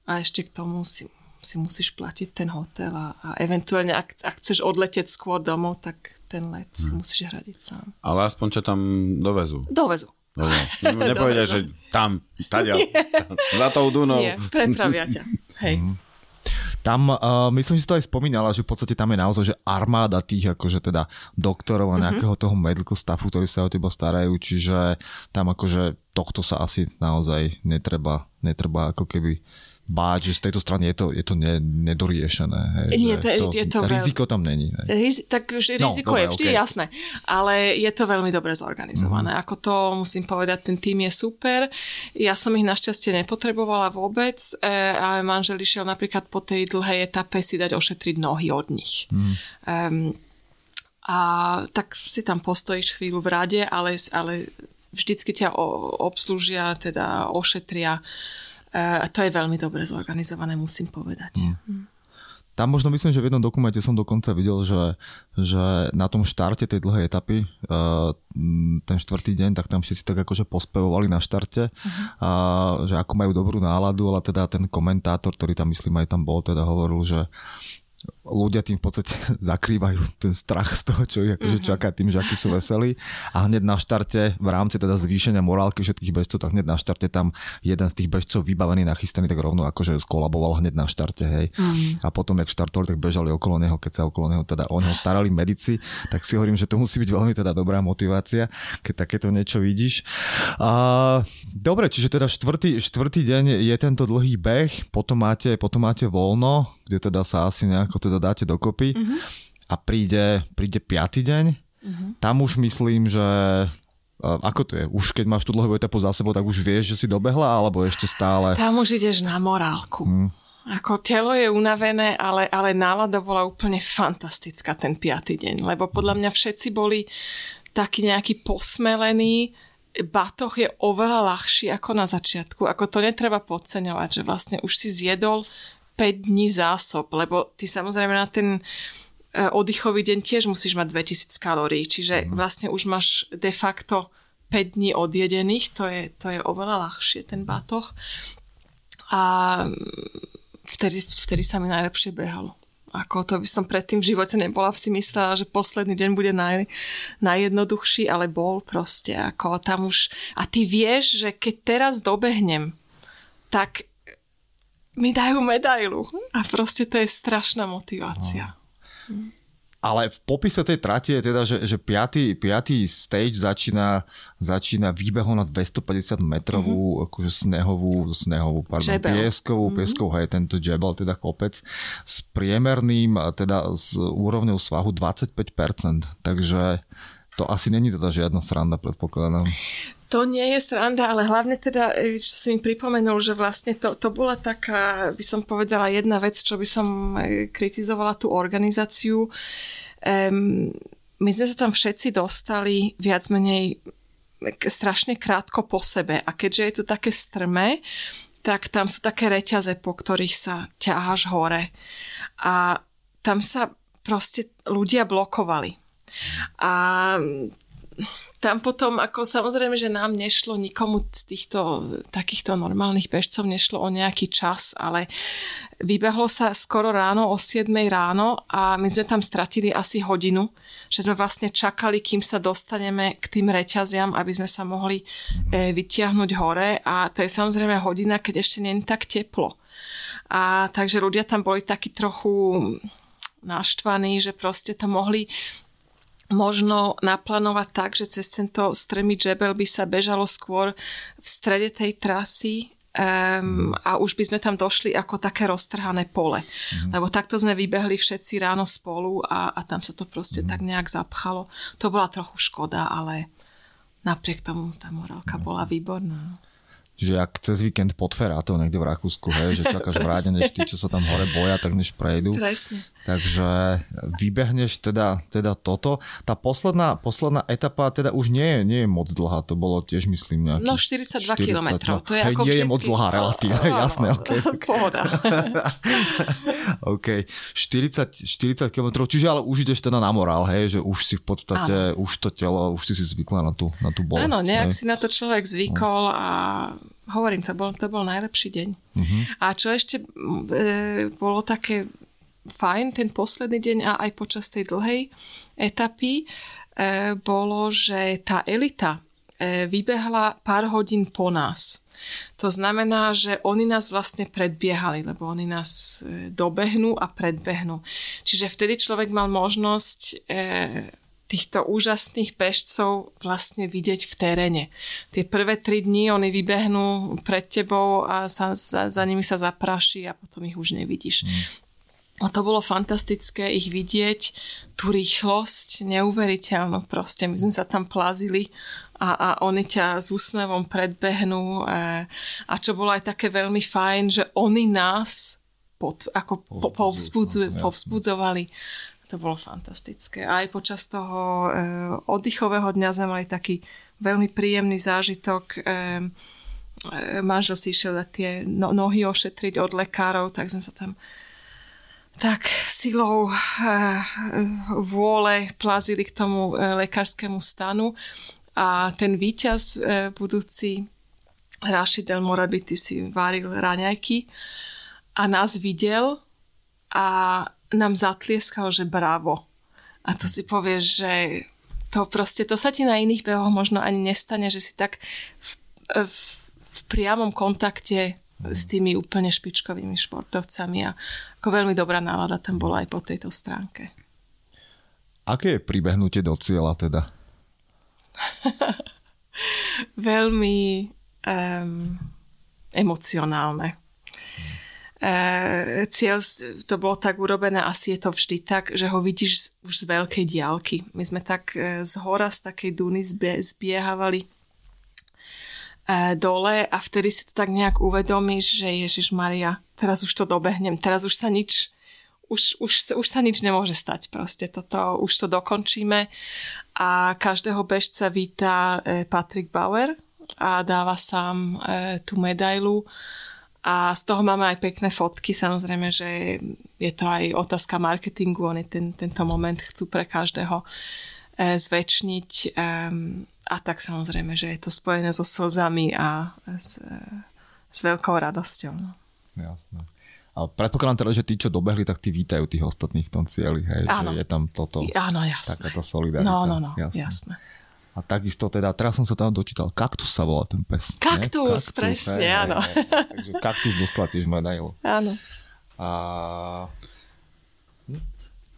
a ešte k tomu si, si musíš platiť ten hotel a, a eventuálne, ak, ak chceš odletieť skôr domov, tak ten let hmm. hm. musíš hradiť sám. Ale aspoň ťa tam dovezú. Dovezú. Dobre. Nepovedia, že tam, tadia, tam, za tou Dunou. Nie, prepravia ťa. Hej. Mm. Tam, uh, myslím, že to aj spomínala, že v podstate tam je naozaj, že armáda tých akože teda doktorov a mhm. nejakého toho medical staffu, ktorí sa o teba starajú, čiže tam akože tohto sa asi naozaj netreba, netreba ako keby báť, že z tejto strany je to, je to ne, nedoriešené. Hej, Nie, to, to, je to riziko tam není. Hej. Riz, tak no, riziko no, je vždy okay. jasné, ale je to veľmi dobre zorganizované. Mm. Ako to musím povedať, ten tým je super. Ja som ich našťastie nepotrebovala vôbec, e, ale manžel išiel napríklad po tej dlhej etape si dať ošetriť nohy od nich. Mm. Um, a tak si tam postojíš chvíľu v rade, ale, ale vždycky ťa obslúžia, teda ošetria a to je veľmi dobre zorganizované, musím povedať. Mm. Tam možno myslím, že v jednom dokumente som dokonca videl, že, že na tom štarte tej dlhej etapy, uh, ten štvrtý deň, tak tam všetci tak akože pospevovali na štarte, uh-huh. a, že ako majú dobrú náladu, ale teda ten komentátor, ktorý tam myslím aj tam bol, teda hovoril, že ľudia tým v podstate zakrývajú ten strach z toho, čo ich akože mm-hmm. čaká tým, že akí sú veselí. A hneď na štarte, v rámci teda zvýšenia morálky všetkých bežcov, tak hneď na štarte tam jeden z tých bežcov vybavený, nachystaný, tak rovno akože skolaboval hneď na štarte, hej. Mm. A potom, jak štartovali, tak bežali okolo neho, keď sa okolo neho teda o neho starali medici, tak si hovorím, že to musí byť veľmi teda dobrá motivácia, keď takéto niečo vidíš. A, dobre, čiže teda štvrtý, štvrtý deň je tento dlhý beh, potom máte, potom máte voľno, kde teda sa asi nejako teda dáte dokopy uh-huh. a príde, príde piatý deň, uh-huh. tam už myslím, že ako to je? Už keď máš tú dlhú etapu za sebou, tak už vieš, že si dobehla, alebo ešte stále? Tam už ideš na morálku. Hmm. Ako telo je unavené, ale, ale nálada bola úplne fantastická ten piatý deň, lebo podľa mňa všetci boli takí nejakí posmelení, batoh je oveľa ľahší ako na začiatku. Ako to netreba podceňovať, že vlastne už si zjedol 5 dní zásob, lebo ty samozrejme na ten e, oddychový deň tiež musíš mať 2000 kalórií, čiže mm. vlastne už máš de facto 5 dní odjedených, to je, to je oveľa ľahšie ten batoh. A vtedy, vtedy sa mi najlepšie behalo. Ako to by som predtým v živote nebola si myslela, že posledný deň bude naj, najjednoduchší, ale bol proste. Ako tam už... A ty vieš, že keď teraz dobehnem, tak mi dajú medailu. A proste to je strašná motivácia. No. Ale v popise tej trati je teda, že, že piatý, piatý stage začína, začína výbehom na 250 metrovú, mm-hmm. akože snehovú, snehovú, pardon, Jebel. pieskovú, mm-hmm. pieskovú, hej, tento Jebel, teda kopec, s priemerným, teda s úrovňou svahu 25%. Takže To asi není teda žiadna sranda, predpokladám. To nie je sranda, ale hlavne teda, e, čo si mi pripomenul, že vlastne to, to bola taká, by som povedala, jedna vec, čo by som e, kritizovala tú organizáciu. Um, my sme sa tam všetci dostali viac menej strašne krátko po sebe a keďže je to také strmé, tak tam sú také reťaze, po ktorých sa ťaháš hore. A tam sa proste ľudia blokovali. A tam potom, ako samozrejme, že nám nešlo nikomu z týchto takýchto normálnych bežcov nešlo o nejaký čas, ale vybehlo sa skoro ráno o 7 ráno a my sme tam stratili asi hodinu, že sme vlastne čakali, kým sa dostaneme k tým reťaziam, aby sme sa mohli e, vytiahnuť hore a to je samozrejme hodina, keď ešte nie je tak teplo. A takže ľudia tam boli takí trochu naštvaní, že proste to mohli možno naplánovať tak, že cez tento strmý džebel by sa bežalo skôr v strede tej trasy um, a už by sme tam došli ako také roztrhané pole. Mm. Lebo takto sme vybehli všetci ráno spolu a, a tam sa to proste mm. tak nejak zapchalo. To bola trochu škoda, ale napriek tomu tá morálka bola výborná že ak cez víkend pod Ferátov niekde v Rakúsku, hej, že čakáš vráte, než tí, čo sa tam hore boja, tak než prejdú. Presne. Takže vybehneš teda, teda toto. Tá posledná, posledná etapa teda už nie je, nie je moc dlhá, to bolo tiež myslím nejaký... No 42 km, to je hej, ako nie vždycky... je moc dlhá relatívne, no, jasné, ok. Pohoda. ok, 40, 40 km, čiže ale už ideš teda na morál, hej, že už si v podstate, Áno. už to telo, už si si zvykla na tú, na tú bolesť. Áno, nejak hej. si na to človek zvykol a hovorím, to bol, to bol najlepší deň. Uh-huh. A čo ešte e, bolo také fajn ten posledný deň a aj počas tej dlhej etapy, e, bolo, že tá elita e, vybehla pár hodín po nás. To znamená, že oni nás vlastne predbiehali, lebo oni nás e, dobehnú a predbehnú. Čiže vtedy človek mal možnosť e, týchto úžasných bežcov vlastne vidieť v teréne. Tie prvé tri dni oni vybehnú pred tebou a sa, za, za nimi sa zapraší a potom ich už nevidíš. Mm. A to bolo fantastické ich vidieť, tú rýchlosť, neuveriteľnú proste. My sme sa tam plazili a, a oni ťa s úsmevom predbehnú a, e, a čo bolo aj také veľmi fajn, že oni nás pod, ako po, povzbudzu, povzbudzovali to bolo fantastické. Aj počas toho e, oddychového dňa sme mali taký veľmi príjemný zážitok. E, e, manžel si išiel tie no, nohy ošetriť od lekárov, tak sme sa tam tak silou e, vôle plazili k tomu e, lekárskému stanu a ten víťaz e, budúci Rashid El Morabity si varil raňajky a nás videl a nám zatlieskal, že bravo. A to si povieš, že to proste, to sa ti na iných behoch možno ani nestane, že si tak v, v, v priamom kontakte s tými úplne špičkovými športovcami a ako veľmi dobrá nálada tam bola aj po tejto stránke. Aké je pribehnutie do cieľa teda? veľmi um, emocionálne. E, cieľ to bolo tak urobené, asi je to vždy tak, že ho vidíš už z veľkej diálky. My sme tak e, z hora, z takej duny zbie, e, dole a vtedy si to tak nejak uvedomíš, že Ježiš Maria, teraz už to dobehnem, teraz už sa nič už, už, už sa nič nemôže stať proste. Toto, už to dokončíme a každého bežca víta Patrick Bauer a dáva sám tú medailu a z toho máme aj pekné fotky, samozrejme, že je to aj otázka marketingu, oni ten, tento moment chcú pre každého e, zväčšniť a tak samozrejme, že je to spojené so slzami a s, e, s veľkou radosťou. No. Jasné. A predpokladám teda, že tí, čo dobehli, tak tí vítajú tých ostatných v tom cieli, hej? Áno. Že je tam toto, Áno, jasné. takáto solidarita. No, no, no, jasné. jasné. A takisto teda, teraz som sa tam dočítal, kaktus sa volá ten pes. Kaktus, kaktus presne, hej, áno. Hej, hej, takže kaktus dostala tiež medailu. Áno. A...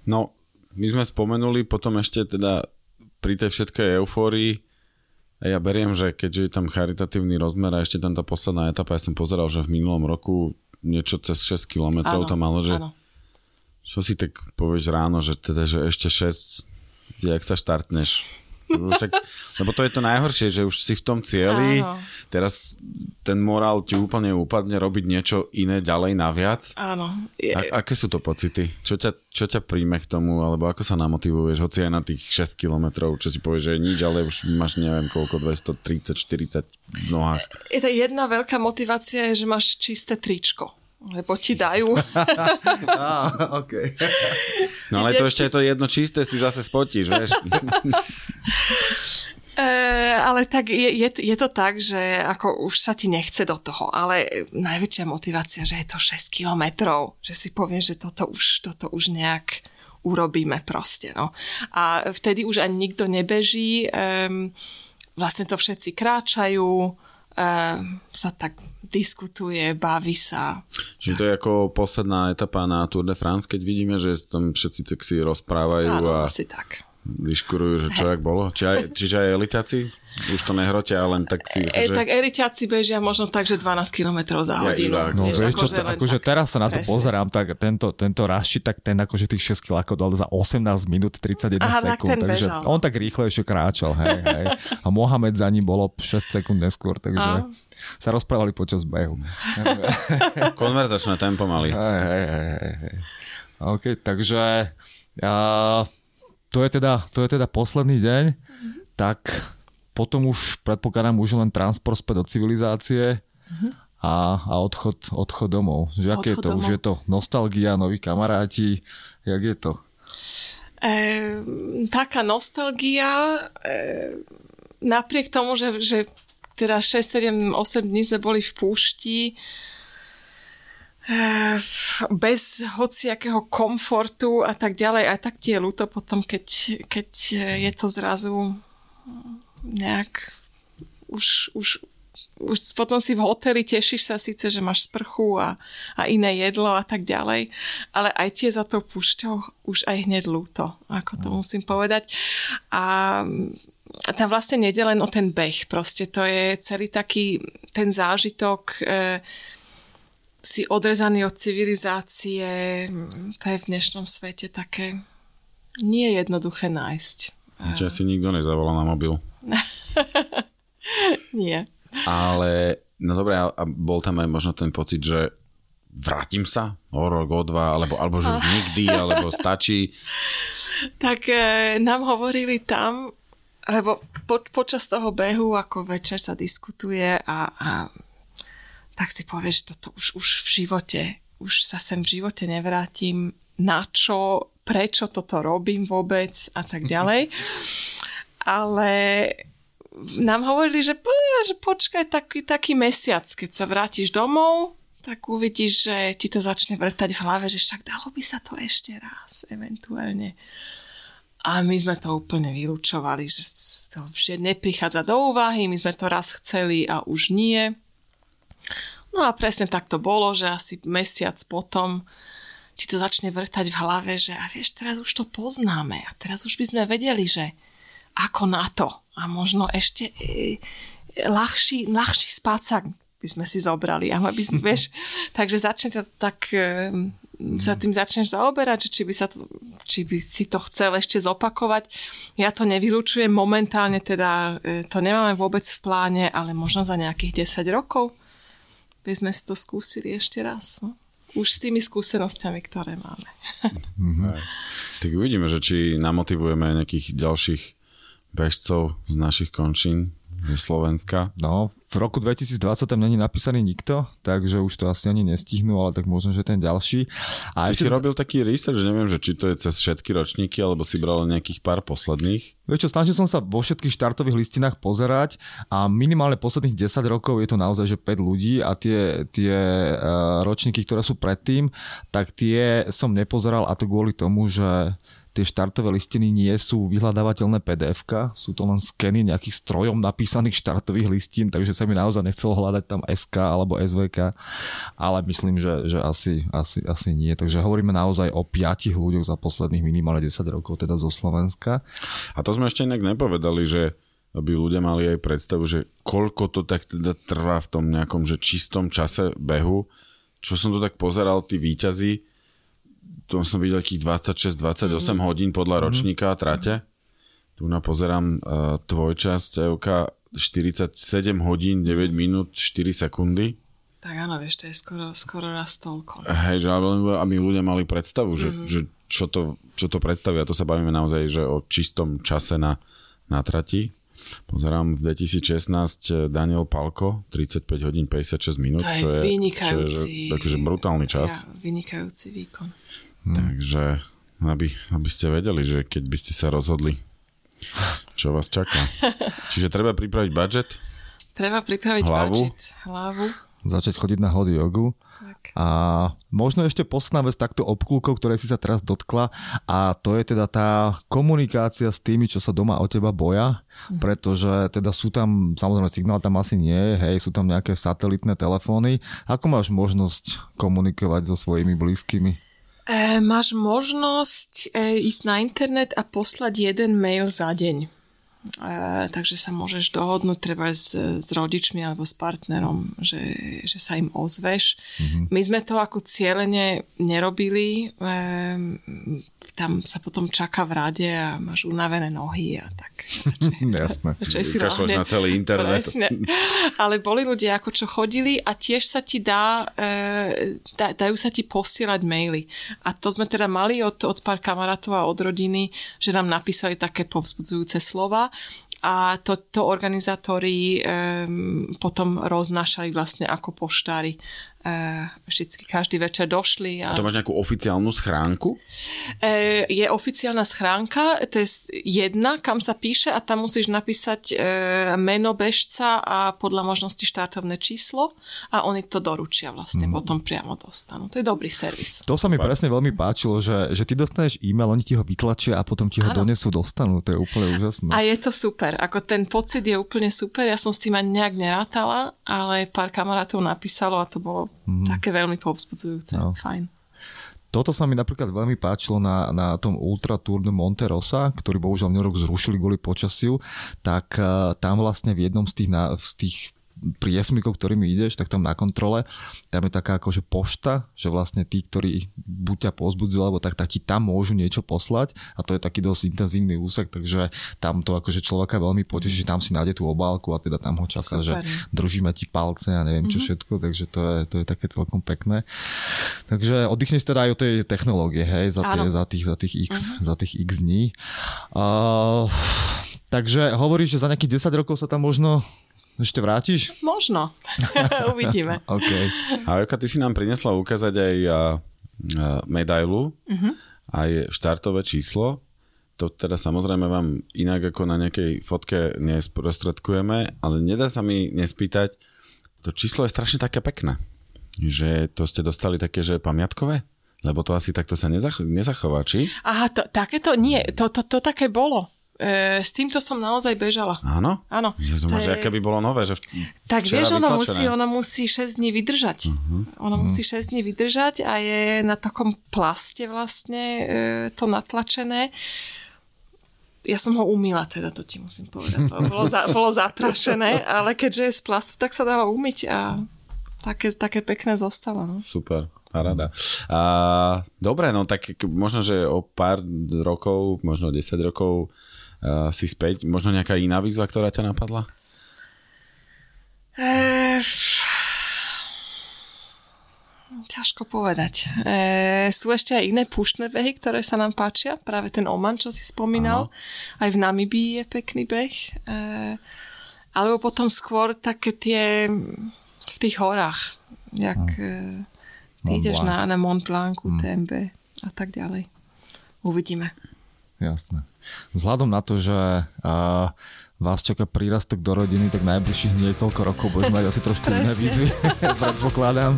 No, my sme spomenuli potom ešte teda pri tej všetkej eufórii, ja beriem, že keďže je tam charitatívny rozmer a ešte tam tá posledná etapa, ja som pozeral, že v minulom roku niečo cez 6 km tam malo, že áno. čo si tak povieš ráno, že teda, že ešte 6, jak sa štartneš, Však, lebo to je to najhoršie, že už si v tom cieli, Áno. teraz ten morál ti úplne upadne robiť niečo iné ďalej naviac. Áno. Je... A, aké sú to pocity? Čo ťa, čo ťa príjme k tomu, alebo ako sa namotivuješ, hoci aj na tých 6 kilometrov, čo si povieš, že je nič, ale už máš neviem koľko, 230, 40 v nohách. Je to jedna veľká motivácia, je, že máš čisté tričko lebo ti dajú. ah, okay. No ale to ešte je to jedno čisté, si zase spotíš, vieš. E, ale tak je, je, je to tak, že ako už sa ti nechce do toho, ale najväčšia motivácia, že je to 6 kilometrov, že si povieš, že toto už, toto už nejak urobíme proste. No. A vtedy už ani nikto nebeží, um, vlastne to všetci kráčajú, sa tak diskutuje, baví sa. Čiže to je ako posledná etapa na Tour de France, keď vidíme, že tam všetci tak si rozprávajú Áno, a asi tak. Vyškurujú, že čo, jak bolo? Či aj, čiže aj elitáci? Už to nehrotia, len tak si... E, že... Tak elitáci bežia možno tak, že 12 km za hodinu. Ja, no, vieš, akože, akože teraz sa na to presne. pozerám, tak tento, tento Raši, tak ten akože tých 6 km dal za 18 minút 31 Aha, sekúnd. Tak takže bežal. on tak rýchlejšie kráčal, hej, hej. A Mohamed za ním bolo 6 sekúnd neskôr, takže... A? sa rozprávali počas behu. Konverzačné tempo mali. Hej, hej, hej, hej. OK, takže... Uh, to je teda, to je teda posledný deň, mm-hmm. tak potom už predpokladám už len transport späť do civilizácie mm-hmm. a, a odchod, odchod domov. Že odchod je to? Domov. Už je to nostalgia, noví kamaráti, jak je to? E, taká nostalgia, e, napriek tomu, že, že teda 6, 7, 8 dní sme boli v púšti, bez hociakého komfortu a tak ďalej. A tak ti je ľúto potom, keď, keď je to zrazu nejak už, už, už potom si v hoteli, tešíš sa síce, že máš sprchu a, a iné jedlo a tak ďalej, ale aj tie za to púšťou už aj hneď ľúto, ako to no. musím povedať. A a tam vlastne nejde len o ten beh, proste to je celý taký ten zážitok, e, si odrezaný od civilizácie, to je v dnešnom svete také nie je jednoduché nájsť. Čiže si nikto nezavolal na mobil. nie. Ale, no dobré, a bol tam aj možno ten pocit, že vrátim sa o rok, o dva, alebo, alebo že už nikdy, alebo stačí. Tak e, nám hovorili tam, lebo po, počas toho behu, ako večer sa diskutuje a, a tak si povieš, že toto už, už v živote, už sa sem v živote nevrátim, na čo, prečo toto robím vôbec a tak ďalej. Ale nám hovorili, že, že počkaj taký, taký mesiac, keď sa vrátiš domov, tak uvidíš, že ti to začne vrtať v hlave, že však dalo by sa to ešte raz, eventuálne. A my sme to úplne vylúčovali, že to vždy neprichádza do úvahy, my sme to raz chceli a už nie. No a presne tak to bolo, že asi mesiac potom ti to začne vrtať v hlave, že a vieš, teraz už to poznáme a teraz už by sme vedeli, že ako na to a možno ešte e, ľahší, ľahší spácak by sme si zobrali. A by sme, vieš, takže začne tak e, sa tým začneš zaoberať, že či by, sa to, či by si to chcel ešte zopakovať. Ja to nevylučujem momentálne, teda e, to nemáme vôbec v pláne, ale možno za nejakých 10 rokov by sme si to skúsili ešte raz. No? Už s tými skúsenosťami, ktoré máme. Mm-hmm. Tak uvidíme, že či namotivujeme nejakých ďalších bežcov z našich končín ze Slovenska. No, v roku 2020 tam není napísaný nikto, takže už to asi ani nestihnú, ale tak možno, že ten ďalší. A Ty si robil taký research, že neviem, že či to je cez všetky ročníky, alebo si bral nejakých pár posledných? Vieš čo, snažil som sa vo všetkých štartových listinách pozerať a minimálne posledných 10 rokov je to naozaj, že 5 ľudí a tie, tie uh, ročníky, ktoré sú predtým, tak tie som nepozeral a to kvôli tomu, že tie štartové listiny nie sú vyhľadávateľné pdf sú to len skeny nejakých strojom napísaných štartových listín, takže sa mi naozaj nechcelo hľadať tam SK alebo SVK, ale myslím, že, že asi, asi, asi nie. Takže hovoríme naozaj o piatich ľuďoch za posledných minimálne 10 rokov, teda zo Slovenska. A to sme ešte inak nepovedali, že aby ľudia mali aj predstavu, že koľko to tak teda trvá v tom nejakom že čistom čase behu. Čo som to tak pozeral, tí výťazí, to som videl takých 26-28 mm. hodín podľa mm. ročníka a trate. Tu na pozerám uh, tvojčasť, Evka, 47 hodín, 9 minút, 4 sekundy. Tak áno, vieš, to je skoro, skoro raz toľko. Hej, že aby ľudia mali predstavu, že, mm. že čo, to, čo to predstavuje. A to sa bavíme naozaj, že o čistom čase na, na trati. Pozerám v 2016 Daniel Palko, 35 hodín 56 minút, to čo je, čo je takže brutálny čas. Ja, vynikajúci výkon. Hmm. Takže aby, aby ste vedeli, že keď by ste sa rozhodli, čo vás čaká. Čiže treba pripraviť budget? Treba pripraviť hlavu. budget, hlavu. Začať chodiť na hot jogu a možno ešte posledná vec takto obklúkov, ktoré si sa teraz dotkla a to je teda tá komunikácia s tými, čo sa doma o teba boja, mhm. pretože teda sú tam, samozrejme signál tam asi nie je, hej, sú tam nejaké satelitné telefóny. Ako máš možnosť komunikovať so svojimi blízkymi? E, máš možnosť e, ísť na internet a poslať jeden mail za deň. E, takže sa môžeš dohodnúť treba s, s rodičmi alebo s partnerom, že, že sa im ozveš. Mm-hmm. My sme to ako cieľene nerobili. E, tam sa potom čaká v rade a máš unavené nohy a tak. Jasné. si lahne, na celý internet. Presne. Ale boli ľudia, ako čo chodili a tiež sa ti dá, e, da, dajú sa ti posielať maily. A to sme teda mali od, od pár kamarátov a od rodiny, že nám napísali také povzbudzujúce slova a to, to organizátori um, potom roznášali vlastne ako poštári uh, vždycky každý večer došli. A... To máš nejakú oficiálnu schránku? Uh, je oficiálna schránka, to je jedna, kam sa píše a tam musíš napísať uh, meno bežca a podľa možnosti štartovné číslo a oni to doručia vlastne, mm. potom priamo dostanú. To je dobrý servis. To sa mi presne veľmi páčilo, že, že ty dostaneš e-mail, oni ti ho vytlačia a potom ti ho ano. donesú, dostanú. To je úplne úžasné. A je to super. Ako ten pocit je úplne super. Ja som s tým ani nejak nerátala, ale pár kamarátov napísalo a to bolo Mm. Také veľmi povzbudzujúce, no. fajn. Toto sa mi napríklad veľmi páčilo na, na tom Ultra Tour de Monterosa, ktorý bohužiaľ rok zrušili kvôli počasiu, tak uh, tam vlastne v jednom z tých, na, z tých priesmykov, ktorými ideš, tak tam na kontrole, tam je taká akože pošta, že vlastne tí, ktorí buď ťa pozbudzujú, alebo tak, tak ti tam môžu niečo poslať a to je taký dosť intenzívny úsek, takže tam to akože človeka veľmi poteší, že tam si nájde tú obálku a teda tam ho čaká, Super. že držíme ti palce a neviem čo mm-hmm. všetko, takže to je, to je také celkom pekné. Takže oddychneš teda aj o tej technológie, hej, za, tie, za, tých, za, tých X, mm-hmm. za tých X dní. Uh, takže hovoríš, že za nejakých 10 rokov sa tam možno ešte vrátiš? Možno. Uvidíme. okay. A Joka, ty si nám prinesla ukázať aj a, a, medailu, uh-huh. aj štartové číslo. To teda samozrejme vám inak ako na nejakej fotke nesprostredkujeme, ale nedá sa mi nespýtať, to číslo je strašne také pekné. Že to ste dostali také, že pamiatkové? Lebo to asi takto sa nezach- nezachová, či? Aha, to, takéto nie, to, to, to také bolo. E, s týmto som naozaj bežala. Áno? Áno. Ja to že aké by bolo nové, že Tak vieš, ona musí, ona musí 6 dní vydržať. Uh-huh. Ona uh-huh. musí 6 dní vydržať a je na takom plaste vlastne e, to natlačené. Ja som ho umýla, teda to ti musím povedať. To bolo, za, bolo zaprašené, ale keďže je z plastu, tak sa dalo umyť a také, také pekné zostalo. No. Super. Rada. A, dobre, no tak možno, že o pár rokov, možno 10 rokov uh, si späť. Možno nejaká iná výzva, ktorá ťa napadla? E, ťažko povedať. E, sú ešte aj iné púštne behy, ktoré sa nám páčia. Práve ten Oman, čo si spomínal. Aha. Aj v Namibii je pekný beh. E, alebo potom skôr také tie v tých horách. Jak e, ty ideš na, na Mont Blanc, UTMB mm. a tak ďalej. Uvidíme. Jasné. Vzhľadom na to, že uh, vás čaká prírastok do rodiny, tak najbližších niekoľko rokov budeš mať asi trošku Presne. iné výzvy, predpokladám.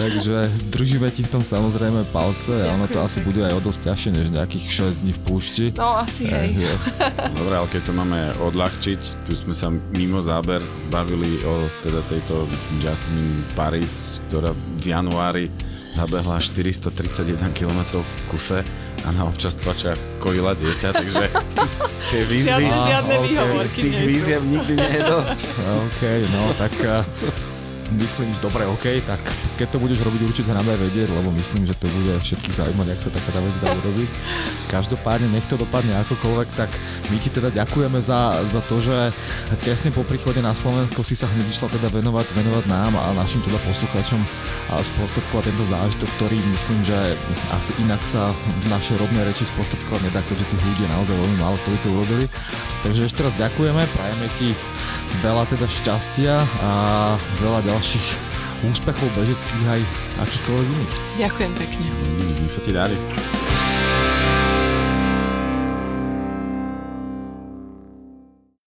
Takže držíme ti v tom samozrejme palce a ono to asi bude aj o dosť ťažšie než nejakých 6 dní v púšti. No asi hej. hej. Dobre, ale keď to máme odľahčiť, tu sme sa mimo záber bavili o teda tejto Jasmine Paris, ktorá v januári zabehla 431 km v kuse a na občastvačách kojila dieťa, takže tie výzvy... Žiadne, žiadne výhovorky Tých výziev nikdy nie je dosť. OK, no tak myslím, že dobre, OK, tak keď to budeš robiť, určite nám daj vedieť, lebo myslím, že to bude všetkých zaujímať, ak sa taká vec dá urobiť. Každopádne, nech to dopadne akokoľvek, tak my ti teda ďakujeme za, za to, že tesne po príchode na Slovensko si sa hneď išla teda venovať, venovať nám a našim teda poslucháčom a sprostredkovať tento zážitok, ktorý myslím, že asi inak sa v našej rodnej reči sprostredkovať nedá, keďže tých ľudí je naozaj veľmi málo, ktorí to urobili. Takže ešte raz ďakujeme, prajeme ti veľa teda šťastia a veľa ďalších úspechov bežeckých aj akýchkoľvek iných. Ďakujem pekne. Nech sa ti dali.